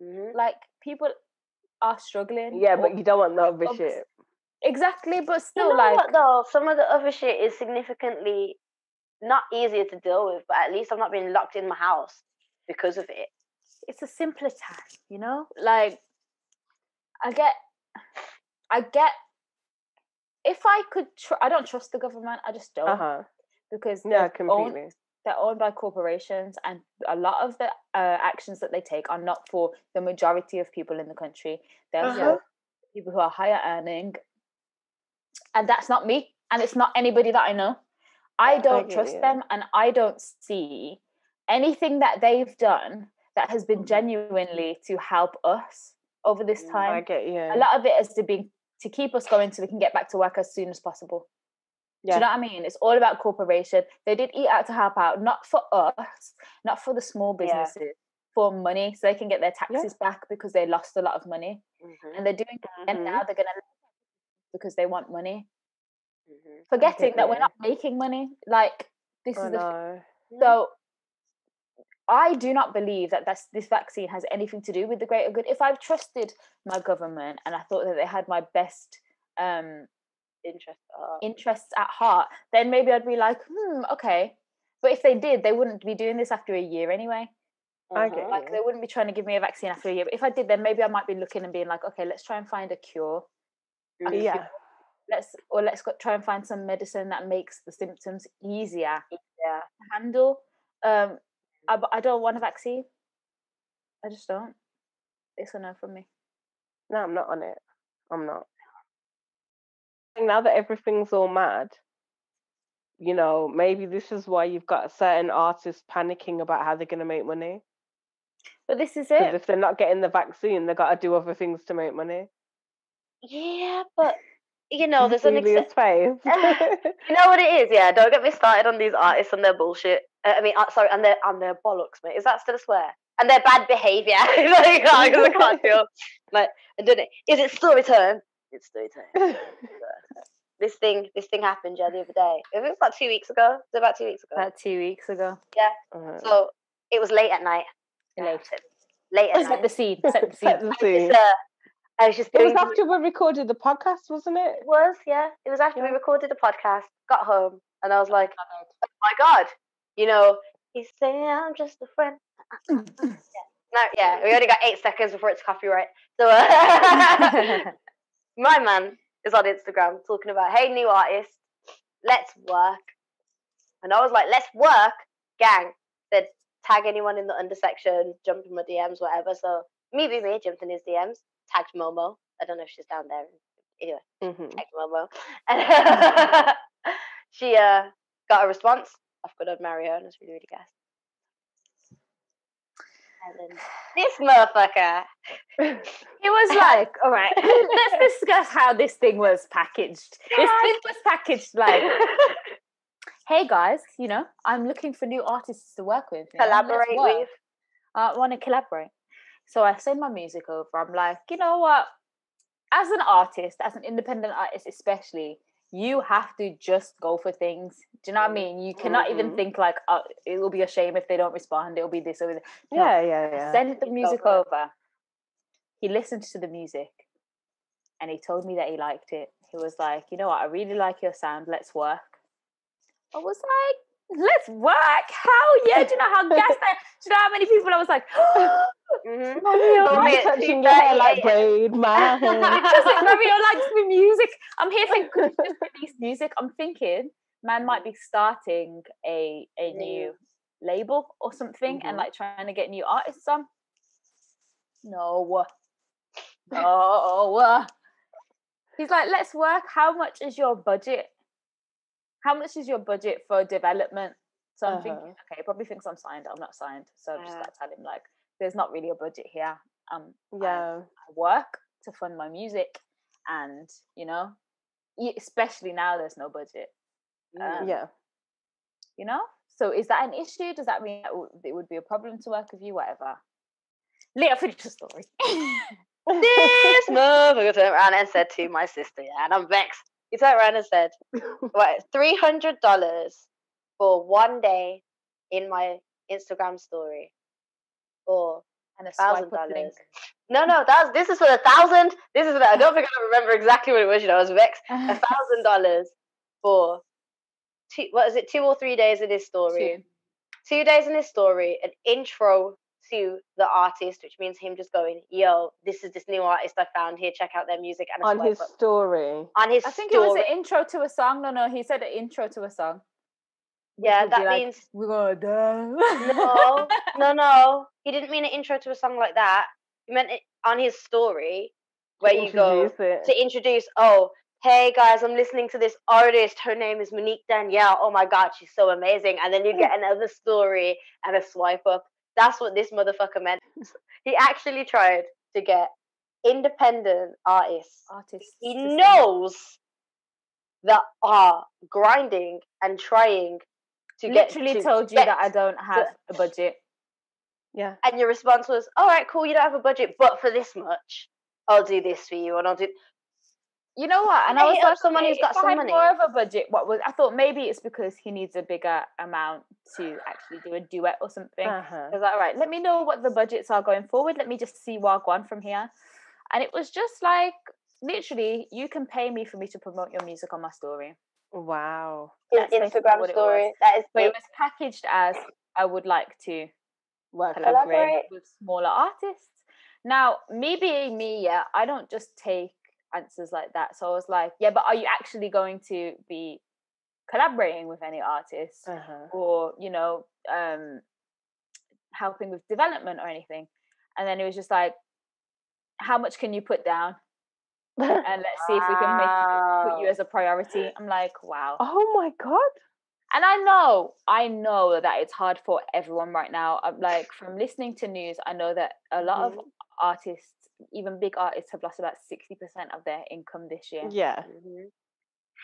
hmm Like people are struggling. Yeah, but you don't want the other Bugs. shit. exactly, but You still, know like what though? Some of the other shit is significantly not easier to deal with, but at least I'm not being locked in my house because of it. it's a simpler time, you know. Like I get, I get. If I could, tr- I don't trust the government. I just don't Uh huh. because Yeah, they're owned- completely. They're owned by corporations and a lot of the uh, actions that they take are not for the majority of people in the country they're Uh-huh. for people who are higher earning and that's not me and it's not anybody that i know i don't get trust you. them and i don't see anything that they've done that has been Mhm. genuinely to help us over this Mm, time I get you. a lot of it is to be to keep us going so we can get back to work as soon as possible do you know what I mean? It's all about corporation. They did eat out to help out, not for us, not for the small Yeah. businesses, for money, so they can get their taxes back because they lost a lot of money. Mhm, And they're doing it again Mhm. now. They're gonna because they want money, mhm. forgetting that we're not making money. Like this I is the know. so. I do not believe that that's, this vaccine has anything to do with the greater good. If I've trusted my government and I thought that they had my best um, Interest. uh, interests at heart, then maybe I'd be like, hmm, okay. But if they did, they wouldn't be doing this after a year anyway. Mhm. Like they wouldn't be trying to give me a vaccine after a year. But if I did, then maybe I might be looking and being like, okay, let's try and find a cure. Mhm. Yeah. Let's or let's go, try and find some medicine that makes the symptoms easier Yeah. to handle. Um, I, I don't want a vaccine. I just don't. It's a no from me. No, I'm not on it. I'm not. Now that everything's all mad, you know, maybe this is why you've got certain artists panicking about how they're going to make money. But this is Because it. if they're not getting the vaccine, they've got to do other things to make money. Yeah, but you know, there's an face. (laughs) You know what it is? Yeah, don't get me started on these artists and their bullshit. Uh, I mean, uh, sorry, and their and their bollocks, mate. Is that still a swear? And their bad behaviour. (laughs) (laughs) like, I I can't feel like I don't know. Is it story time? It's story time. (laughs) this thing, this thing happened yeah the other day. It was about two weeks ago. It was about two weeks ago. About two weeks ago. Uh-huh. So it was late at night. Late. Late at Set the scene. Set the (laughs) Set scene. the I was, I was just It was after we recorded the podcast, wasn't it? It was, yeah. It was after we recorded the podcast, got home, and I was like, oh my God, you know, he's saying I'm just a friend. (laughs) No, yeah, we only got eight seconds before it's copyright. So uh, my man is on Instagram talking about, hey, new artist, let's work. And I was like, let's work, gang. Said, tag anyone in the under section, jump in my DMs, whatever. So me be me, jumped in his DMs, tagged Momo. I don't know if she's down there. Anyway, hmm tagged Momo. And (laughs) she uh, got a response. I've got to marry her, and it's really, really gas. This motherfucker. (laughs) It was like, all right, (laughs) let's discuss how this thing was packaged. This thing was packaged like, hey guys, you know, I'm looking for new artists to work with. you know, collaborate work. with. Uh, I want to collaborate. So I send my music over. I'm like, you know what? As an artist, as an independent artist, especially, you have to just go for things. Do you know what I mean? You cannot even Mhm. think like, oh, it will be a shame if they don't respond. It'll be this or that. No, Yeah, yeah, yeah. sent the music over. He listened to the music and he told me that he liked it. He was like, you know what, I really like your sound. Let's work. I was like, let's work. Hell yeah. Do you know how (laughs) gassed I Do you know how many people I was like. Mario likes wait, touching your hair like (laughs) 2:38. braid my (laughs) Just hair. like Mario likes the music. I'm here thinking just release music. I'm thinking man might be starting a a new label or something and Mhm. like trying to get new artists on. No. No. He's like, let's work. How much is your budget? How much is your budget for development? So I'm thinking, Uh-huh. okay, he probably thinks I'm signed. I'm not signed. So I've just Yeah. got to tell him like, there's not really a budget here. Um, Yeah. I work to fund my music, and you know, especially now there's no budget. Um, Yeah. You know, so is that an issue? Does that mean it would be a problem to work with you? Whatever. Leah, (laughs) finish the story. (laughs) this motherfucker turned around and said to my sister, yeah, and I'm vexed. Turned around and said, (laughs) "What? Three hundred dollars for one day in my Instagram story, or and a thousand swipe up link. dollars? No, no, that's this is for a thousand. This is for I don't think I remember exactly what it was. You know, I was vexed. (laughs) A thousand dollars for two. What is it? Two or three days in his story. Two. two days in his story, an intro to the artist, which means him just going, "Yo, this is this new artist I found here. Check out their music." And a On swipe his up. story. on his I think story. it was an intro to a song. No, no, he said an intro to a song. yeah, that like, means we're gonna die. no, no, (laughs) no. He didn't mean an intro to a song like that. He meant it on his story where you go it. to introduce. Oh, hey guys, I'm listening to this artist. Her name is Monique Danielle. Oh my god, she's so amazing. And then you get another story and a swipe up. That's what this motherfucker meant. (laughs) He actually tried to get independent artists Artists. he knows that are grinding and trying to get Literally to told you that I don't have a budget. Yeah. and your response was, "All right, cool. You don't have a budget, but for this much, I'll do this for you, and I'll do." You know what? And I I was like, someone who's got if I some had money. more of a budget, what was I thought maybe it's because he needs a bigger amount to actually do a duet or something. Uh-huh. I was like, all right, let me know what the budgets are going forward. Let me just see where I go on from here. And it was just like literally, you can pay me for me to promote your music on my story. Wow. His Instagram story. That is But it was packaged as I would like to Work collaborate Collaborate. with smaller artists. Now, me being me, yeah, I don't just take answers like that. So I was like, yeah, but are you actually going to be collaborating with any artists Uh-huh. or, you know, um, helping with development or anything? And then it was just like, how much can you put down? (laughs) And let's see if we can make put you as a priority. I'm like, wow. oh my god. And I know, I know that it's hard for everyone right now. I'm like, from listening to news, I know that a lot of artists, even big artists, have lost about 60% of their income this year. Yeah. Mhm.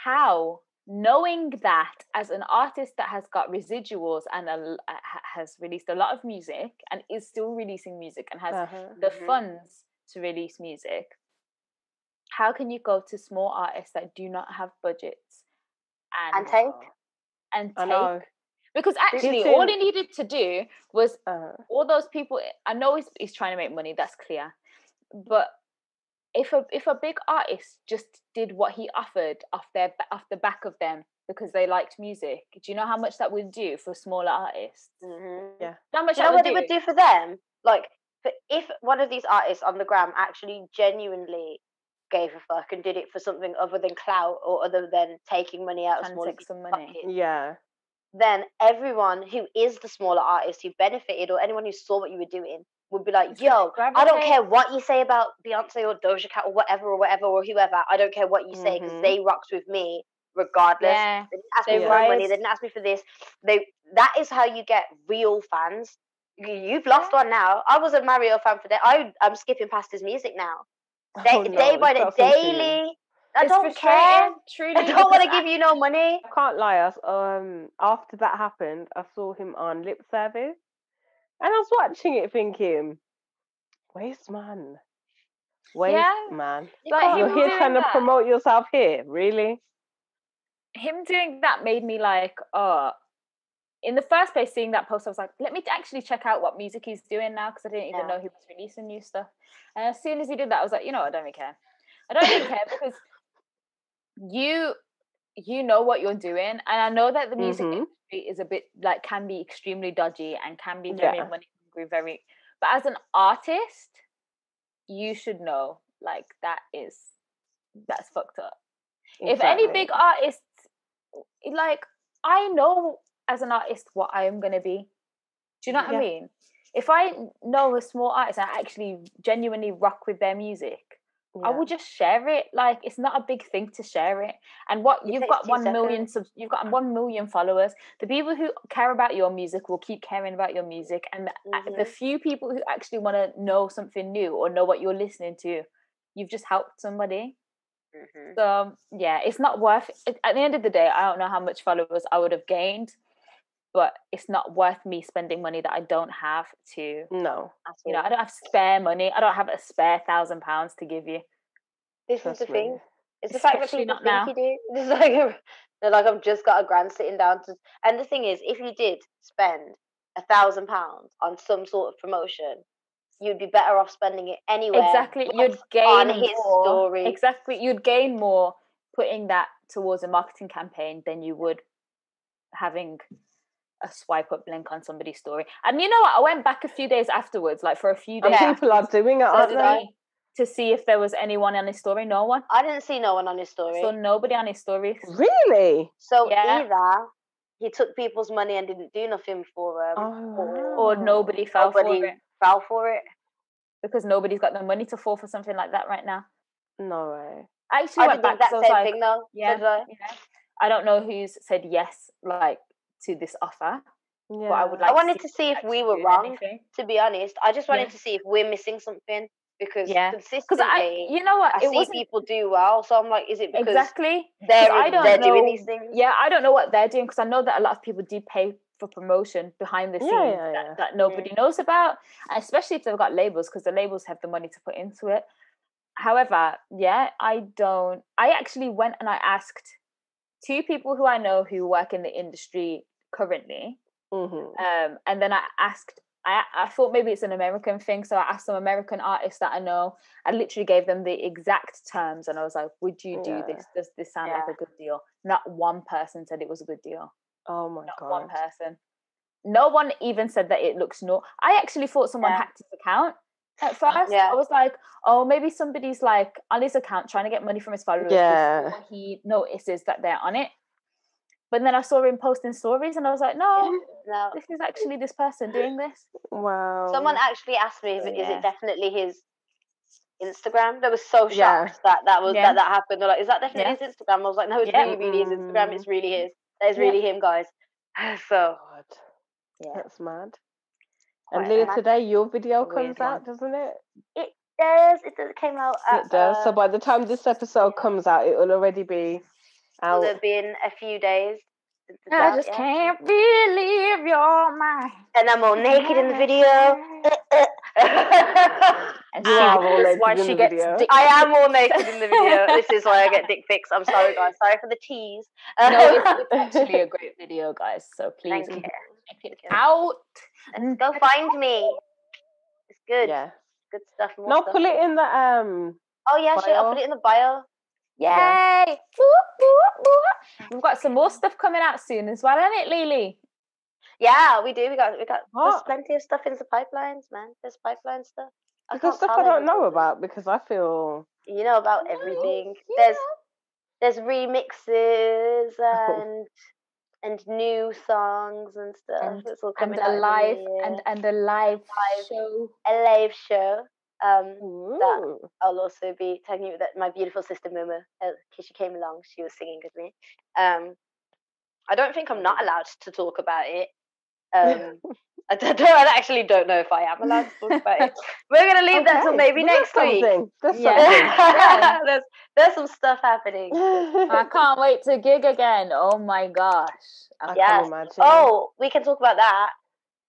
How, knowing that as an artist that has got residuals and a, l- uh, has released a lot of music and is still releasing music and has Uh-huh. the Mhm. funds to release music, how can you go to small artists that do not have budgets and, And take? and take because actually all he needed to do was Uh, all those people i know he's, he's trying to make money that's clear but if a if a big artist just did what he offered off their off the back of them because they liked music do you know how much that would do for smaller artists Mhm. Yeah. how much Do you that know would what it would do for them? Like, for, if one of these artists on the gram actually genuinely gave a fuck and did it for something other than clout or other than taking money out of Trying to some money. yeah. then everyone who is the smaller artist who benefited or anyone who saw what you were doing would be like, yo, I don't care what you say about Beyonce or Doja Cat or whatever or whatever or whoever. I don't care what you say because Mhm. they rocked with me regardless. yeah They didn't ask me for my money. They didn't ask me for this. They that is how you get real fans. You- You've lost one now. I was a Mario fan for that. I I'm skipping past his music now. Day, Oh, no, day by day, got some tunes. daily. I It's don't care. truly I don't want to give you no money. I can't lie. I, s- um, after that happened, I saw him on lip service, and I was watching it thinking, "Waste man, waste Yeah, man. like You're here trying to promote yourself here, really? him doing that made me like, oh, in the first place, seeing that post, I was like, let me actually check out what music he's doing now because I didn't even Yeah. know he was releasing new stuff. And as soon as he did that, I was like, you know, what, I don't really care. I don't really care because you you know what you're doing, and I know that the music Mhm. industry is a bit like can be extremely dodgy and can be very Yeah. money hungry, very. But as an artist, you should know like that is that's fucked up. If any big artists, like I know as an artist what I am gonna be. Do you know what Yeah. I mean? If I know a small artist and I actually genuinely rock with their music, I will just share it. Like it's not a big thing to share it. And what It you've takes got one million seconds. subs, you've got one million followers. The people who care about your music will keep caring about your music, and the, a- the few people who actually want to know something new or know what you're listening to, you've just helped somebody. Mhm. So yeah, it's not worth. At at the end of the day, I don't know how much followers I would have gained, but it's not worth me spending money that I don't have to. No. You know. I don't have spare money. I don't have a spare thousand pounds to give you. This is the me. thing. It's the fact that Especially people not think now. you do. (laughs) It's like they're like I've just got a grand sitting down to. And the thing is, if you did spend a thousand pounds on some sort of promotion, you'd be better off spending it anywhere. Exactly, you'd gain on his more. story. Exactly, you'd gain more putting that towards a marketing campaign than you would having a swipe up link on somebody's story. And you know what? I went back a few days afterwards, like for a few And days, people are doing it, so aren't they? To see if there was anyone on his story. No one. I didn't see no one on his story. So nobody on his stories. Really? So Yeah. either he took people's money and didn't do nothing for them, Oh, Or wow. nobody fell nobody for it fell for it. because nobody's got the money to fall for something like that right now. No way. I actually I went back think that 'cause I same was like, thing though. yeah, I. yeah. I don't know who's said yes, like to this offer. Yeah. But I would like. I wanted see to see if we were wrong. anything. To be honest, I just wanted Yeah. to see if we're missing something because Yeah. Consistently I, you know what, I see people do well. So I'm like, is it because exactly. they're I don't they're know. doing these things? Yeah, I don't know what they're doing because I know that a lot of people do pay for promotion behind the Yeah, scenes yeah, that, yeah. that nobody mm. knows about, especially if they've got labels because the labels have the money to put into it. However, yeah, I don't. I actually went and I asked two people who I know who work in the industry currently, Mhm. um, and then I asked. I, I thought maybe it's an American thing, so I asked some American artists that I know. I literally gave them the exact terms, and I was like, "Would you do Yeah. this? Does this sound like a good deal?" Not one person said it was a good deal. Oh my Not god. one person. No one even said that it looks no. I actually thought someone Yeah. hacked his account at uh, first. Yeah. I was like, "Oh, maybe somebody's like on his account trying to get money from his followers Yeah. before he notices that they're on it." But then I saw him posting stories, and I was like, "No, No. this is actually this person doing this." Wow. Someone actually asked me, is yeah. it definitely his Instagram? They were so shocked Yeah. that that was Yeah. that that happened. They're like, is that definitely Yeah. his Instagram? I was like, no, it's Yeah. really, really his Instagram. It's mm. really his. That is Yeah. really him, guys. (laughs) So God, Yeah. that's mad. Quite And Leah, mad. today your video weird comes out, one. doesn't it? it does. It does. It came out. At, it does. so uh, by the time this episode comes out, it will already be out. will have been a few days. since I just yeah. can't believe you're mine. And I'm all naked in the video. (laughs) And You she, are all why naked in she the gets video. dick I am all naked in the video. (laughs) This is why I get dick pics. I'm sorry, guys. Sorry for the tease. no, it's, it's (laughs) actually a great video, guys. So please Thank you. check it out. Let's go find me. It's good. Yeah. Good stuff. More No, stuff. put it in the um. Oh yeah, shit, I'll put it in the bio. Yay! Yeah. We've got some more stuff coming out soon as well, isn't it, Lily? Yeah, we do. We got we got there's plenty of stuff in the pipelines, man. There's pipeline stuff. I Because stuff I don't know about because I feel You know about everything. you There's there's remixes (laughs) and and new songs and stuff. And- it's all And coming a out in live and and a live Live. show. a live show. Um, ooh, I'll also be telling you that my beautiful sister Muma, because she came along, she was singing with me. Um, I don't think I'm not allowed to talk about it. (laughs) Um, I don't, I actually don't know if I am allowed to talk about it. (laughs) We're gonna leave that till maybe well, next there's week. something. There's Yeah. (laughs) there's there's some stuff happening. (laughs) I can't wait to gig again. Oh my gosh. I I- Yes. can imagine. Oh, we can talk about that.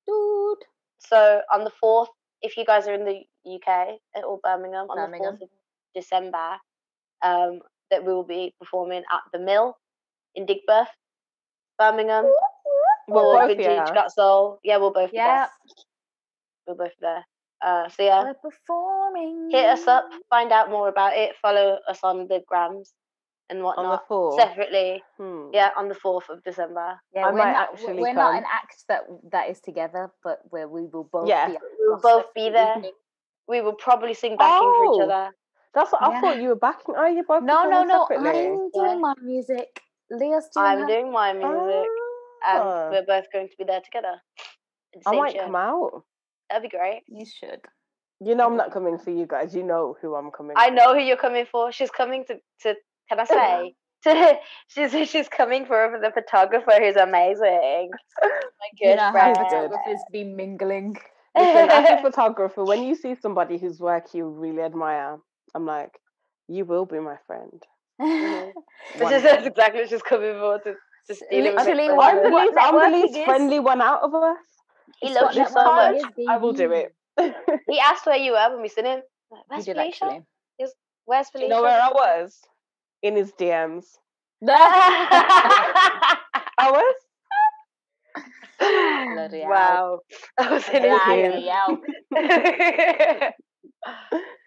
Dude. So on the fourth, if you guys are in the UK or Birmingham, on Birmingham. the fourth of December, um, that we will be performing at the Mill in Digbeth, Birmingham. Well, or both, Vintage Soul. Yeah, we'll both be Yeah. there. We'll both be there. Uh, so yeah, We're performing. hit us up, find out more about it, follow us on the grams. and on the whatnot separately. Hmm. Yeah, on the fourth of December. Yeah, I we're not, actually we're not come. an act that that is together, but where we will both Yeah. be. at We will both be there. evening. We will probably sing backing for each Oh. other. That's what I Yeah. thought you were backing. Oh, you both No, no, no. separately? I'm doing Yeah. my music. Leah's doing I'm her. doing my music, Ah. And we're both going to be there together. the I might show. come out. That'd be great. You should. You know, I'm not coming for you guys. You know who I'm coming. I for. know who you're coming for. She's coming to, to can I (laughs) say? (laughs) To, she's she's coming for the photographer who's amazing. My You good know how friend. photographers be mingling. Listen, as a photographer, when you see somebody whose work you really admire, I'm like, you will be my friend. Mhm. Which is exactly what she's coming for to, to steal. Literally, from I'm the least, I'm the least friendly one out of us. He It's loves what you so much. I will do it. (laughs) He asked where you were when we seen him. Like, You Where's did Felicia? actually. Where's you Felicia? know where I was? In his DMs. (laughs) (laughs) I was. Bloody hell. wow. I was in his Bloody DMs. hell.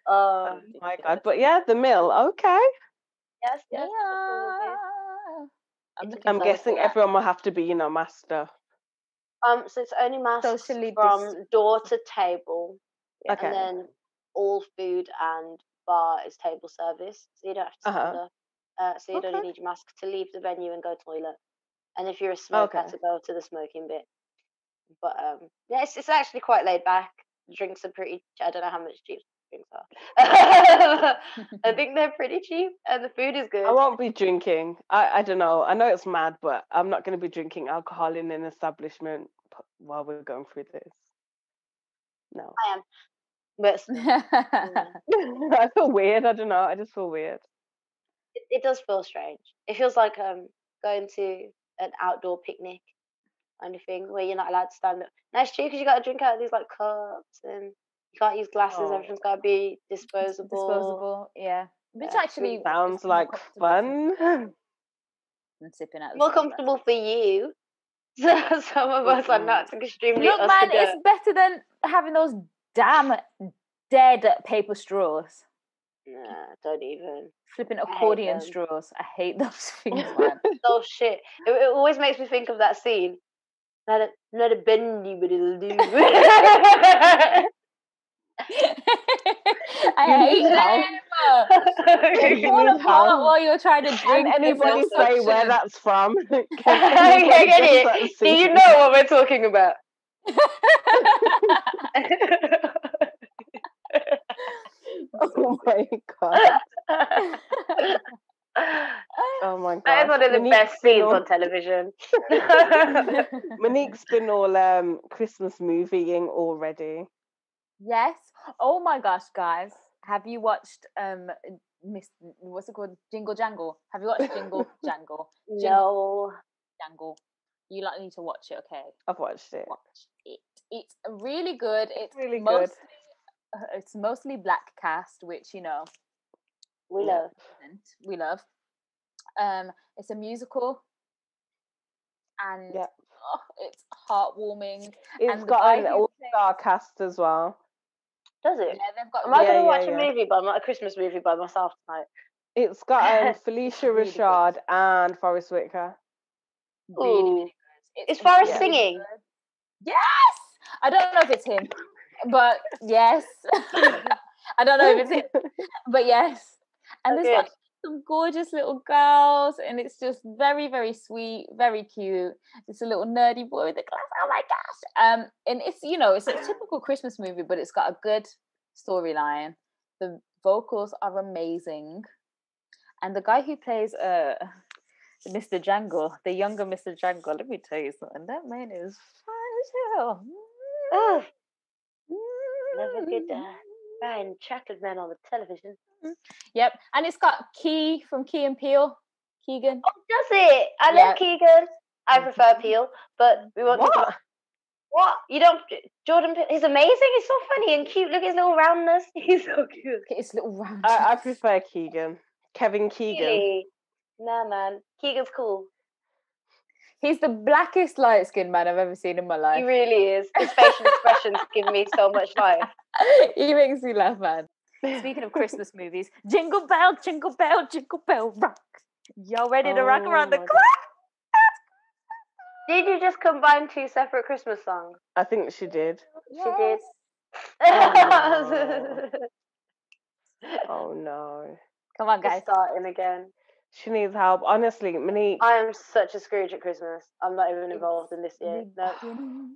oh, Oh my god! But yeah, the mill. Okay. yes, yes. that's all good. I'm looking I'm guessing everyone will have to be, you know, master. Um, so it's only masks Socially from dis- door to table, Okay. and then all food and bar is table service, so you don't have to Uh-huh. stand. Uh, so you Okay. don't need your mask to leave the venue and go toilet. And if you're a smoker, Okay. to go to the smoking bit. But um, yeah, it's, it's actually quite laid back. Drinks are pretty. I don't know how much cheap drinks are. (laughs) I (laughs) think they're pretty cheap, and the food is good. I won't be drinking. I, I don't know. I know it's mad, but I'm not going to be drinking alcohol in an establishment while we're going through this. No. I am. But (laughs) I feel weird. I don't know. I just feel weird. it, it does feel strange. It feels like um going to an outdoor picnic kind of thing where you're not allowed to stand up. It's true because you got to drink out of these like cups and you can't use glasses. Oh. Everything's got to be disposable. Disposable, yeah. Which Yeah, actually Sounds like fun. (laughs) than sipping out. More comfortable for you. (laughs) Some of us are not extremely. Look, man, it's better than having those damn dead paper straws. Nah, don't even. Flipping accordion straws. I hate (laughs) those things, man. Oh shit! It, it always makes me think of that scene. Not a not a bendy, but it'll do. I hate them. (laughs) They You fall apart while you're trying to drink. There's anybody say where that's from? (laughs) Can (laughs) I get it. that Do you know what we're talking about? Oh my god! Oh my god! that is one of the best scenes on television. Monique's been all um Christmas movieing already. Yes. Oh my gosh, guys. Have you watched um Miss what's it called? Jingle Jangle? Have you watched Jingle (laughs) Jangle? no. Jangle. You like need to watch it, okay? I've watched it. Watch it. It's really good. It's really good. mostly, uh, It's mostly black cast, which you know We Yeah. love. we love. Um, it's a musical, and Yeah. oh, it's heartwarming. It's And got an all-star cast as well. Does it? Yeah, it? they've got Am I Yeah, going to yeah, watch yeah. a movie by my, a Christmas movie by myself tonight? It's got um, (laughs) Phylicia Really good. And Forest Whitaker. really, Ooh. really good. Is Forest Yeah. singing? good. Yes, I don't know if it's him, but yes, (laughs) (laughs) I don't know if it's him, but yes. And Oh, there's good. like some gorgeous little girls, and it's just very, very sweet, very cute. It's a little nerdy boy with a glass. Oh my gosh! Um, and it's you know it's a typical Christmas movie, but it's got a good storyline. The vocals are amazing, and the guy who plays uh (laughs) Mr. Jangle, the younger Mr. Jangle, let me tell you something. That man is fine as hell. Oh, never good uh, Ryan Chocolate Man on the television. Mm-hmm. Yep, and it's got Key from Key and Peele. Keegan. Oh, does it? I Yeah. love Keegan. I prefer Peele, but we won't talk What? about what you don't. Jordan, Peele- he's amazing. He's so funny and cute. Look at his little roundness. (laughs) He's so cute. Look his little round. I, I prefer Keegan. Kevin Keegan. Really? Nah, man. Keegan's cool. He's the blackest light skinned man I've ever seen in my life. He really is. His facial expressions (laughs) give me so much life. he makes me laugh, man. Speaking of Christmas (laughs) movies, Jingle Bell, Jingle Bell, Jingle Bell Rock. Y'all ready to rock Oh around the oh clock? Did you just combine two separate Christmas songs? I think she did. She did. Oh, Oh no. (laughs) Come on, guys. Starting again. She needs help. Honestly, Monique. I am such a Scrooge at Christmas. I'm not even involved in this year. No.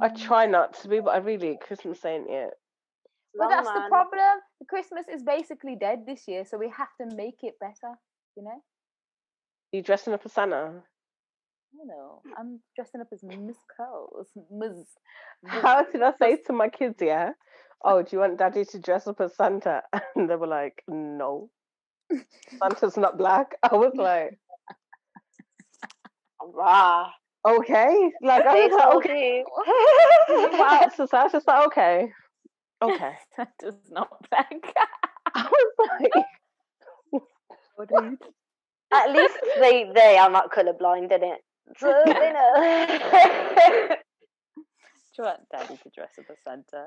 I try not to be, but I really Christmas ain't it. But Long that's the problem. Christmas is basically dead this year, so we have to make it better. You know? you dressing up as Santa? I know. I'm dressing up as Miss Claus. Ms. (laughs) How did I say to my kids, yeah? Oh, do you want daddy to dress up as Santa? (laughs) And they were like, no. Santa's not black. (laughs) I was like, Rah. okay. Like, I was like, okay. you. What else is that? I was just like, okay. Okay. (laughs) Santa's not black. (laughs) I was like, At least they they are not colourblind, in it? So they know. Do you want Daddy to dress up as Santa?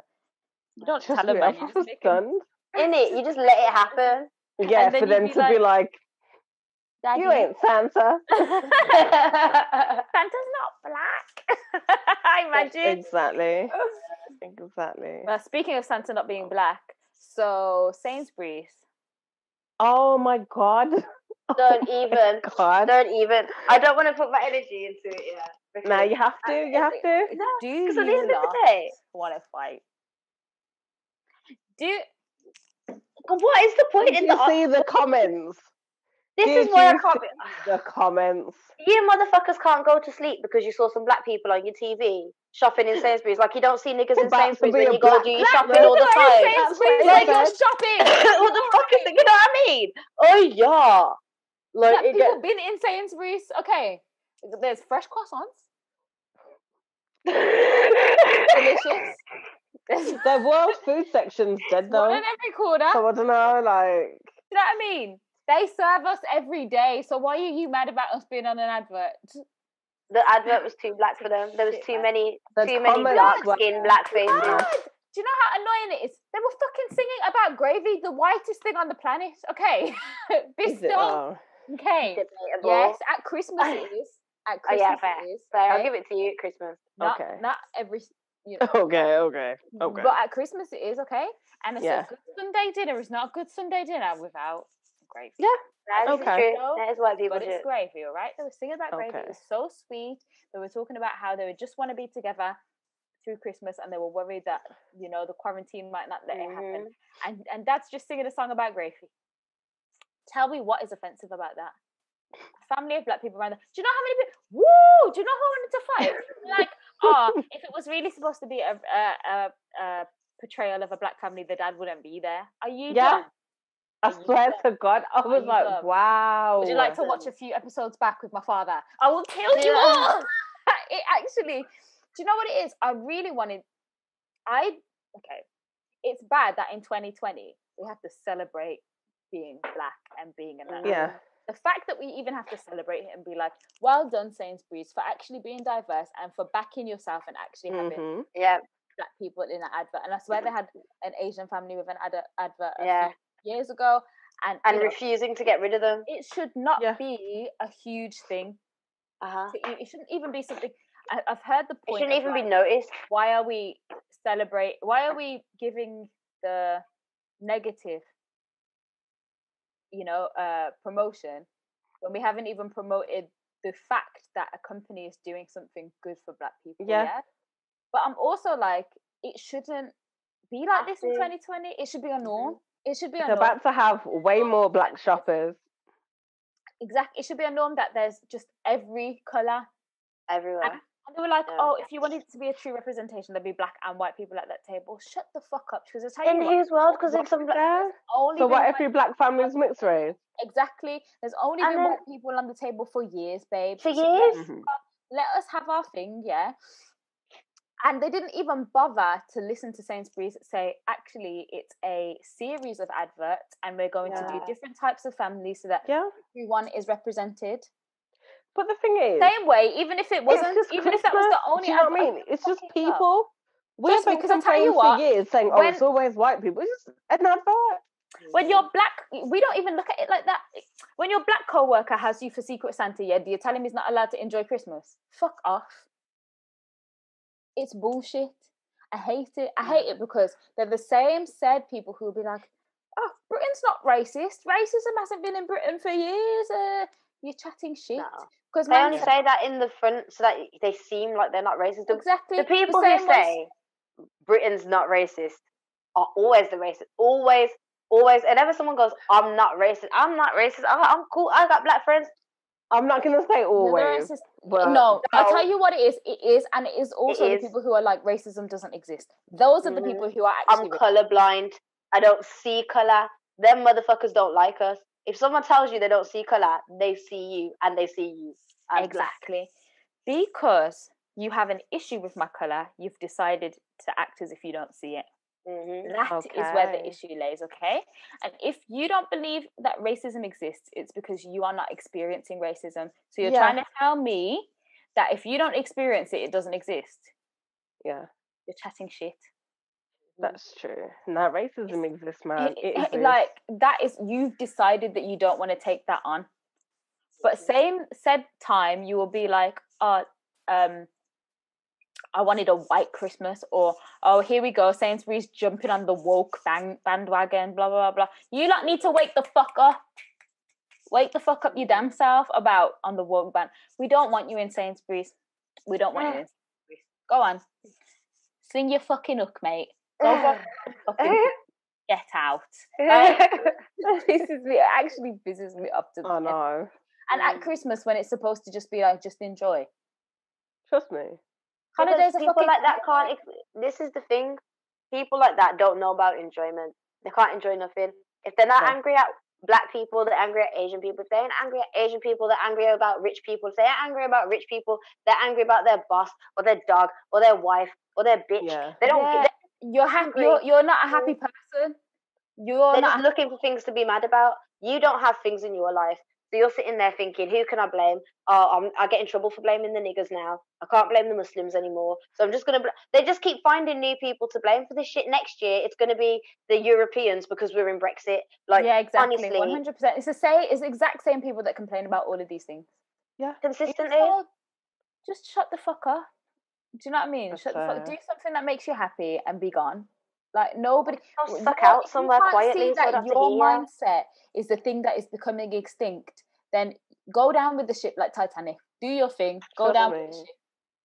You don't tell him, me, man. I You just in it, you just let it happen. Yeah, for them be to be like, Daddy. you ain't Santa. (laughs) Santa's not black. (laughs) I imagine. Exactly. (laughs) Exactly. Well, speaking of Santa not being black, so Sainsbury's. Oh my god. Oh don't even. God. Don't even. I don't want to put my energy into it. Yeah. Now you have to. You have to. No, Do Because at the you end of the day, want to fight? Do Uh, what is the point Did in you the? see the comments? This Did is why I you can't. Be, The comments. you motherfuckers can't go to sleep because you saw some black people on your TV shopping in Sainsbury's. Like you don't see niggas in About to Sainsbury's when you go black do your shopping all the time. Sainsbury's That's like you're shopping. (laughs) what the fuck is the, you know what I mean? Oh yeah. Like Black it people get, been in Sainsbury's. Okay, there's fresh croissants, (laughs) delicious. There's The world food section's dead though. one though. in every corner. So I don't know, like Do you know what I mean? They serve us every day. So why are you mad about us being on an advert? the advert was too black for them. There was too many The too many dark were- skin black faces. God, do you know how annoying it is? They were fucking singing about gravy, the whitest thing on the planet. Okay, (laughs) is it? Bristol. Oh. Okay, Debatable. yes, at Christmas it (laughs) is. At Oh Christmas yeah, fair. it is. Fair. I'll give it to you at Christmas. Not, Okay. not every. You know, (laughs) Okay, okay, okay. But at Christmas it is okay, and it's Yeah. a good Sunday dinner is not a good Sunday dinner without gravy. Yeah, That is Okay. true. That is what people But do. it's gravy, all right? They were singing about gravy. Okay. It was so sweet. They were talking about how they would just want to be together through Christmas, and they were worried that you know the quarantine might not let it happen. Mm-hmm. And and that's just singing a song about gravy. Tell me what is offensive about that? A family of black people around. The, do you know how many people? Woo! Do you know who wanted to fight? like, oh, (laughs) if it was really supposed to be a a, a, a portrayal of a black family, the dad wouldn't be there. Are you? Yeah. I you swear to God, I was like, wow. Would you like to watch a few episodes back with my father? I will kill you all. (laughs) it actually, do you know what it is? I really wanted. I okay. It's bad that in 2020 we have to celebrate being black and being a man. Yeah. The fact that we even have to celebrate it and be like, "Well done, Sainsbury's, for actually being diverse and for backing yourself and actually having Mhm. Yeah. black people in an advert." And I swear they had an Asian family with an ad- advert a Yeah. few years ago, and, And you know, refusing to get rid of them. it should not Yeah. be a huge thing Uh huh. to e- it shouldn't even be something I, i've heard the It shouldn't of, even be noticed. why are we celebrate why are we giving the negative you know uh promotion when we haven't even promoted the fact that a company is doing something good for black people Yeah. yeah, but i'm also like it shouldn't be like this in 2020 it should be a norm it should be a They're norm about to have way more black shoppers. exactly it should be a norm that there's just every color Everywhere. And they were like, "Oh, oh if you wanted to be a true representation, there'd be black and white people at that table." Shut the fuck up, because I tell In whose world? Because it's some black. only So what your black family's mixed race? exactly? There's only And been then- white people on the table for years, babe. For So let- years? Let us have our thing, yeah. And they didn't even bother to listen to Sainsbury's say, actually, it's a series of adverts, and we're going to do different types of families so that Yeah. everyone is represented. But the thing is, Same way, even if it wasn't, just even if that was the only Do you know what I mean? It's just people. We Trust me, have been 'cause I tell you complaining what, for years saying, "Oh, when- it's always white people." It's just an advert. when your black we don't even look at it like that when your black co-worker has you for secret santa yeah you're telling me he's not allowed to enjoy christmas fuck off it's bullshit i hate it i hate it because they're the same said people who will be like oh britain's not racist racism hasn't been in britain for years uh, you're chatting shit No. Because They only say that in the front so that they seem like they're not racist. The, exactly the people same who say Britain's not racist are always the racist. Always, always. Whenever someone goes, I'm not racist, I'm not racist. I, I'm cool. I got black friends. I'm not gonna say always, but no, I'll tell you what it is. It is, and it is also the people who are like racism doesn't exist. Those are the Mhm. people who are I'm colorblind. I don't see color. Them motherfuckers don't like us. If someone tells you they don't see color, they see you and they see you as black. exactly because you have an issue with my color. You've decided to act as if you don't see it. hmm That is where the issue lays. Okay, and if you don't believe that racism exists, it's because you are not experiencing racism. So you're Yeah. trying to tell me that if you don't experience it, it doesn't exist. yeah, You're chatting shit. That's true. No, racism exists, man. It exists. like that is you've decided that you don't want to take that on. But same said time you will be like oh um i wanted a white christmas or oh here we go sainsbury's jumping on the woke bang, bandwagon blah blah blah you lot need to wake the fuck up. Wake the fuck up you damn self about on the woke band we don't want you in sainsbury's. We don't want you in sainsbury's. Go on. Sling your fucking hook mate Oh um, go rock fucking (laughs) get out um, (laughs) Like, pisses me it actually pisses me up to I know. and at christmas when it's supposed to just be like just enjoy Trust me. Holidays are people fucking like that can't. This is the thing. People like that don't know about enjoyment. They can't enjoy nothing. If they're not No. angry at black people, they're angry at Asian people. If they ain't angry at Asian people, they're angry about rich people. If they're angry about rich people, they're angry about their boss or their dog or their wife or their bitch. Yeah. They don't. Yeah, They're, you're happy you're, you're not a happy person you're they're not looking for things to be mad about. You don't have things in your life. So you're sitting there thinking, who can I blame? Oh, I'm, I get in trouble for blaming the niggers now. I can't blame the Muslims anymore. So I'm just going to. Bl-. They just keep finding new people to blame for this shit. Next year, it's going to be the Europeans because we're in Brexit. Like, yeah exactly honestly, 100% it's the same it's the exact same people that complain about all of these things Yeah. Consistently. all- just shut the fuck up do you know what i mean? Shut the fuck do something that makes you happy and be gone. Like nobody w- suck no, out somewhere quietly. see is what I that your mindset is the thing that is becoming extinct. Then go down with the ship like titanic. Do your thing. Go down with the ship.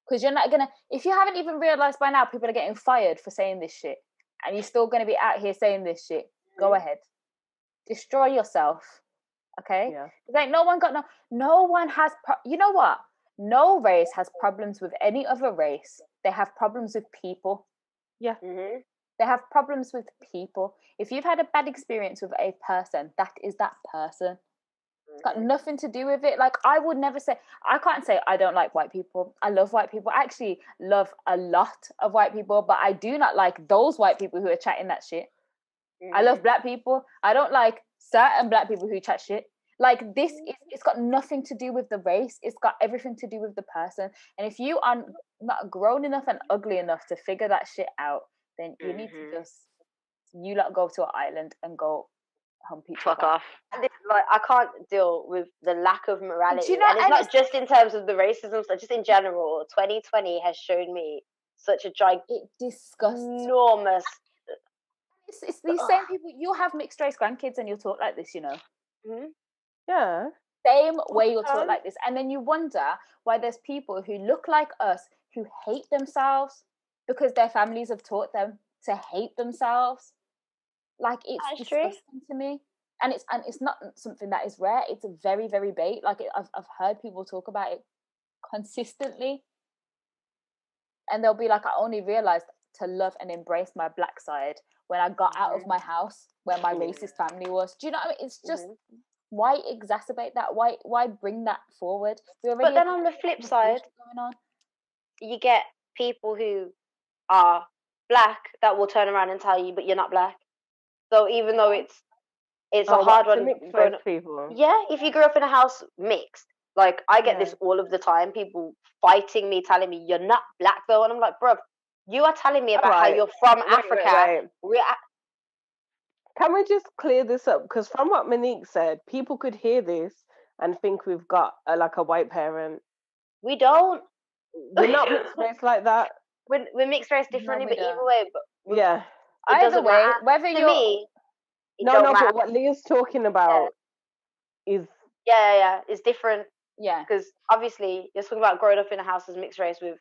Because you're not gonna if you haven't even realized by now people are getting fired for saying this shit and you're still gonna be out here saying this shit go Mhm. ahead. Destroy yourself okay? Yeah. Like no one got no no one has pro- you know what no race has problems with any other race they have problems with people Mhm. they have problems with people if you've had a bad experience with a person that is that person it's got nothing to do with it. Like I would never say I can't say I don't like white people. I love white people. I actually love a lot of white people, but I do not like those white people who are chatting that shit. I love black people. I don't like certain black people who chat shit. Like this is it's got nothing to do with the race. It's got everything to do with the person. And if you are not grown enough and ugly enough to figure that shit out, then you need to Mhm. just you lot go to an island and go hump each Fuck off. And this, like, I can't deal with the lack of morality. know- and it's and not it's- just in terms of the racism, so just in general. 2020 has shown me such a It disgusts enormous. It's, it's these Ugh. same people. You'll have mixed race grandkids and you'll talk like this, you know. Mhm. Yeah. Same way talk Okay. like this. And then you wonder why there's people who look like us who hate themselves because their families have taught them to hate themselves. Like it's That's true. disgusting to me. And it's and it's not something that is rare. It's a very, very bait. Like it, I've I've heard people talk about it consistently. And they'll be like, I only realized to love and embrace my black side when I got out of Mhm. my house where my racist family was. Do you know what I mean? It's just Mhm. Why exacerbate that? Why why bring that forward? But then on the flip side, going on. you get people who are black that will turn around and tell you, but you're not black. So even though it's it's Oh, a hard one. mix growing people. Yeah, if you grew up in a house mixed, like I get Yeah. this all of the time. People fighting me, telling me you're not black though, and I'm like, bro, you are telling me about how you're from Wait, wait, Africa. wait. We're a- Can we just clear this up? Because from what Monique said, people could hear this and think we've got a, like a white parent. We don't. We're not (laughs) mixed race like that. We're, we're mixed race differently, we but either don't. way, but Yeah. it Either way, matter. whether to you're me, it No, no, matter. but what Leah's talking about is Yeah, yeah, yeah. It's different yeah, because obviously you're talking about growing up in a house as mixed race with,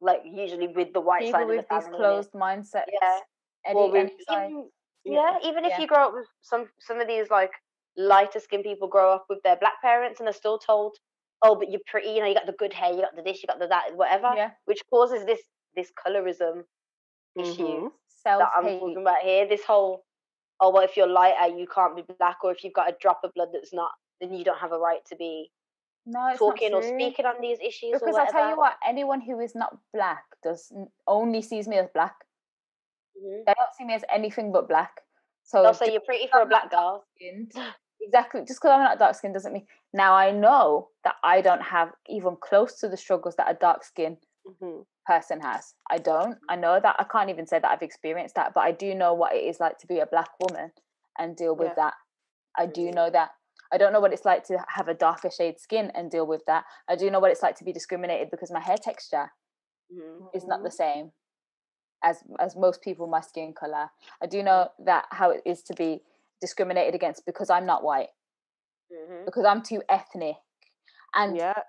like, usually with the white people side with of the these family. innit? closed mindsets. Yeah. Any, Or with any side. even, yeah, even if Yeah. you grow up with some some of these like lighter skinned people grow up with their black parents and they're still told, oh, but you're pretty, you know, you got the good hair, you got the this, you got the that, whatever, yeah, which causes this this colorism issue Mhm. self that I'm talking about here. This whole, oh, well, if you're lighter, you can't be black, or if you've got a drop of blood that's not, then you don't have a right to be No, it's talking or speaking on these issues Because I tell you what, anyone who is not black does only sees me as black. Mhm. They don't see me as anything but black. So say you're pretty for a black girl. Exactly. Just because I'm not dark skinned doesn't mean now I know that I don't have even close to the struggles that a dark skinned Mhm. person has. I don't. I know that I can't even say that I've experienced that, but I do know what it is like to be a black woman and deal with Yeah. that. I do Mhm. know that. I don't know what it's like to have a darker shade skin and deal with that. I do know what it's like to be discriminated because my hair texture Mhm. is not the same as as most people my skin color. I do know that how it is to be discriminated against because I'm not white, Mhm. because I'm too ethnic. And Yeah.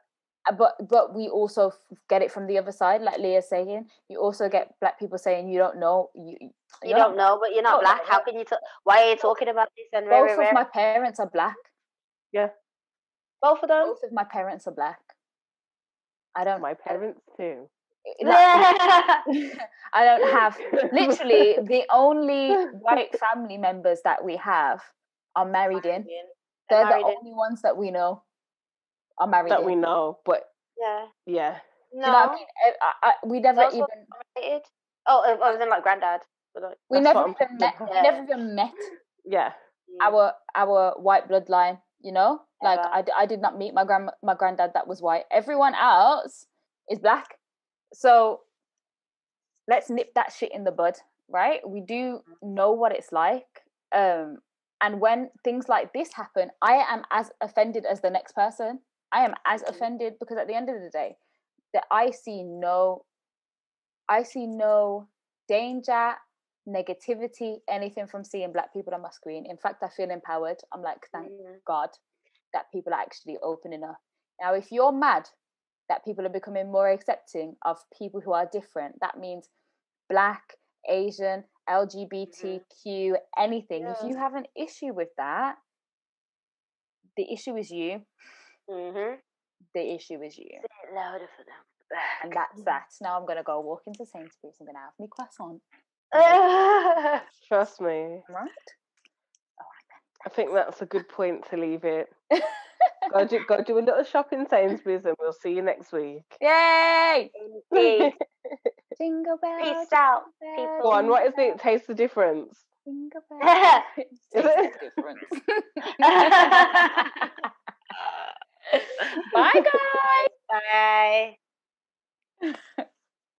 uh, but but we also f- get it from the other side, like Leah saying. You also get black people saying you don't know you. You don't know, but you're not No, black. How can you? talk? Why are you talking about this? And rare, Both rare, of my parents are black. Yeah, both of them. Both of my parents are black. I don't. My parents too. (laughs) like, (laughs) I don't have literally the only white (laughs) family members that we have are married in. They're They're the married in. only ones that we know are married that in. we know, but Yeah. yeah. Do you know I No. mean? I, I, I- we never Those even related. Oh, oh, oh other than like granddad. Like, we never what I'm even met thinking. we never even met Yeah. our our white bloodline. You know, like I, I, d- I did not meet my grand my granddad that was white. Everyone else is black. So let's nip that shit in the bud, right? We do know what it's like. Um, and when things like this happen, I am as offended as the next person. I am as Mhm. offended because at the end of the day, that I see no, I see no danger, negativity, anything from seeing black people on my screen. In fact, I feel empowered. I'm like, thank mm, God that people are actually opening up. Now, if you're mad that people are becoming more accepting of people who are different, that means black, Asian, LGBTQ, anything. If you have an issue with that, the issue is you. mhm. The issue is you. Say it louder for them. And that's that. Now I'm going to go walk into Sainsbury's. I'm going to have me croissant. (laughs) Trust me. Right? I think that's a good point to leave it. (laughs) go do go do a little shop in Sainsbury's and we'll see you next week. Yay! Indeed. (laughs) Jingle bell. Peace out, jingle people. bell, Go on, what is jingle it? Taste the difference. Jingle (laughs) bell. Taste the difference. (laughs) Bye, guys. Bye.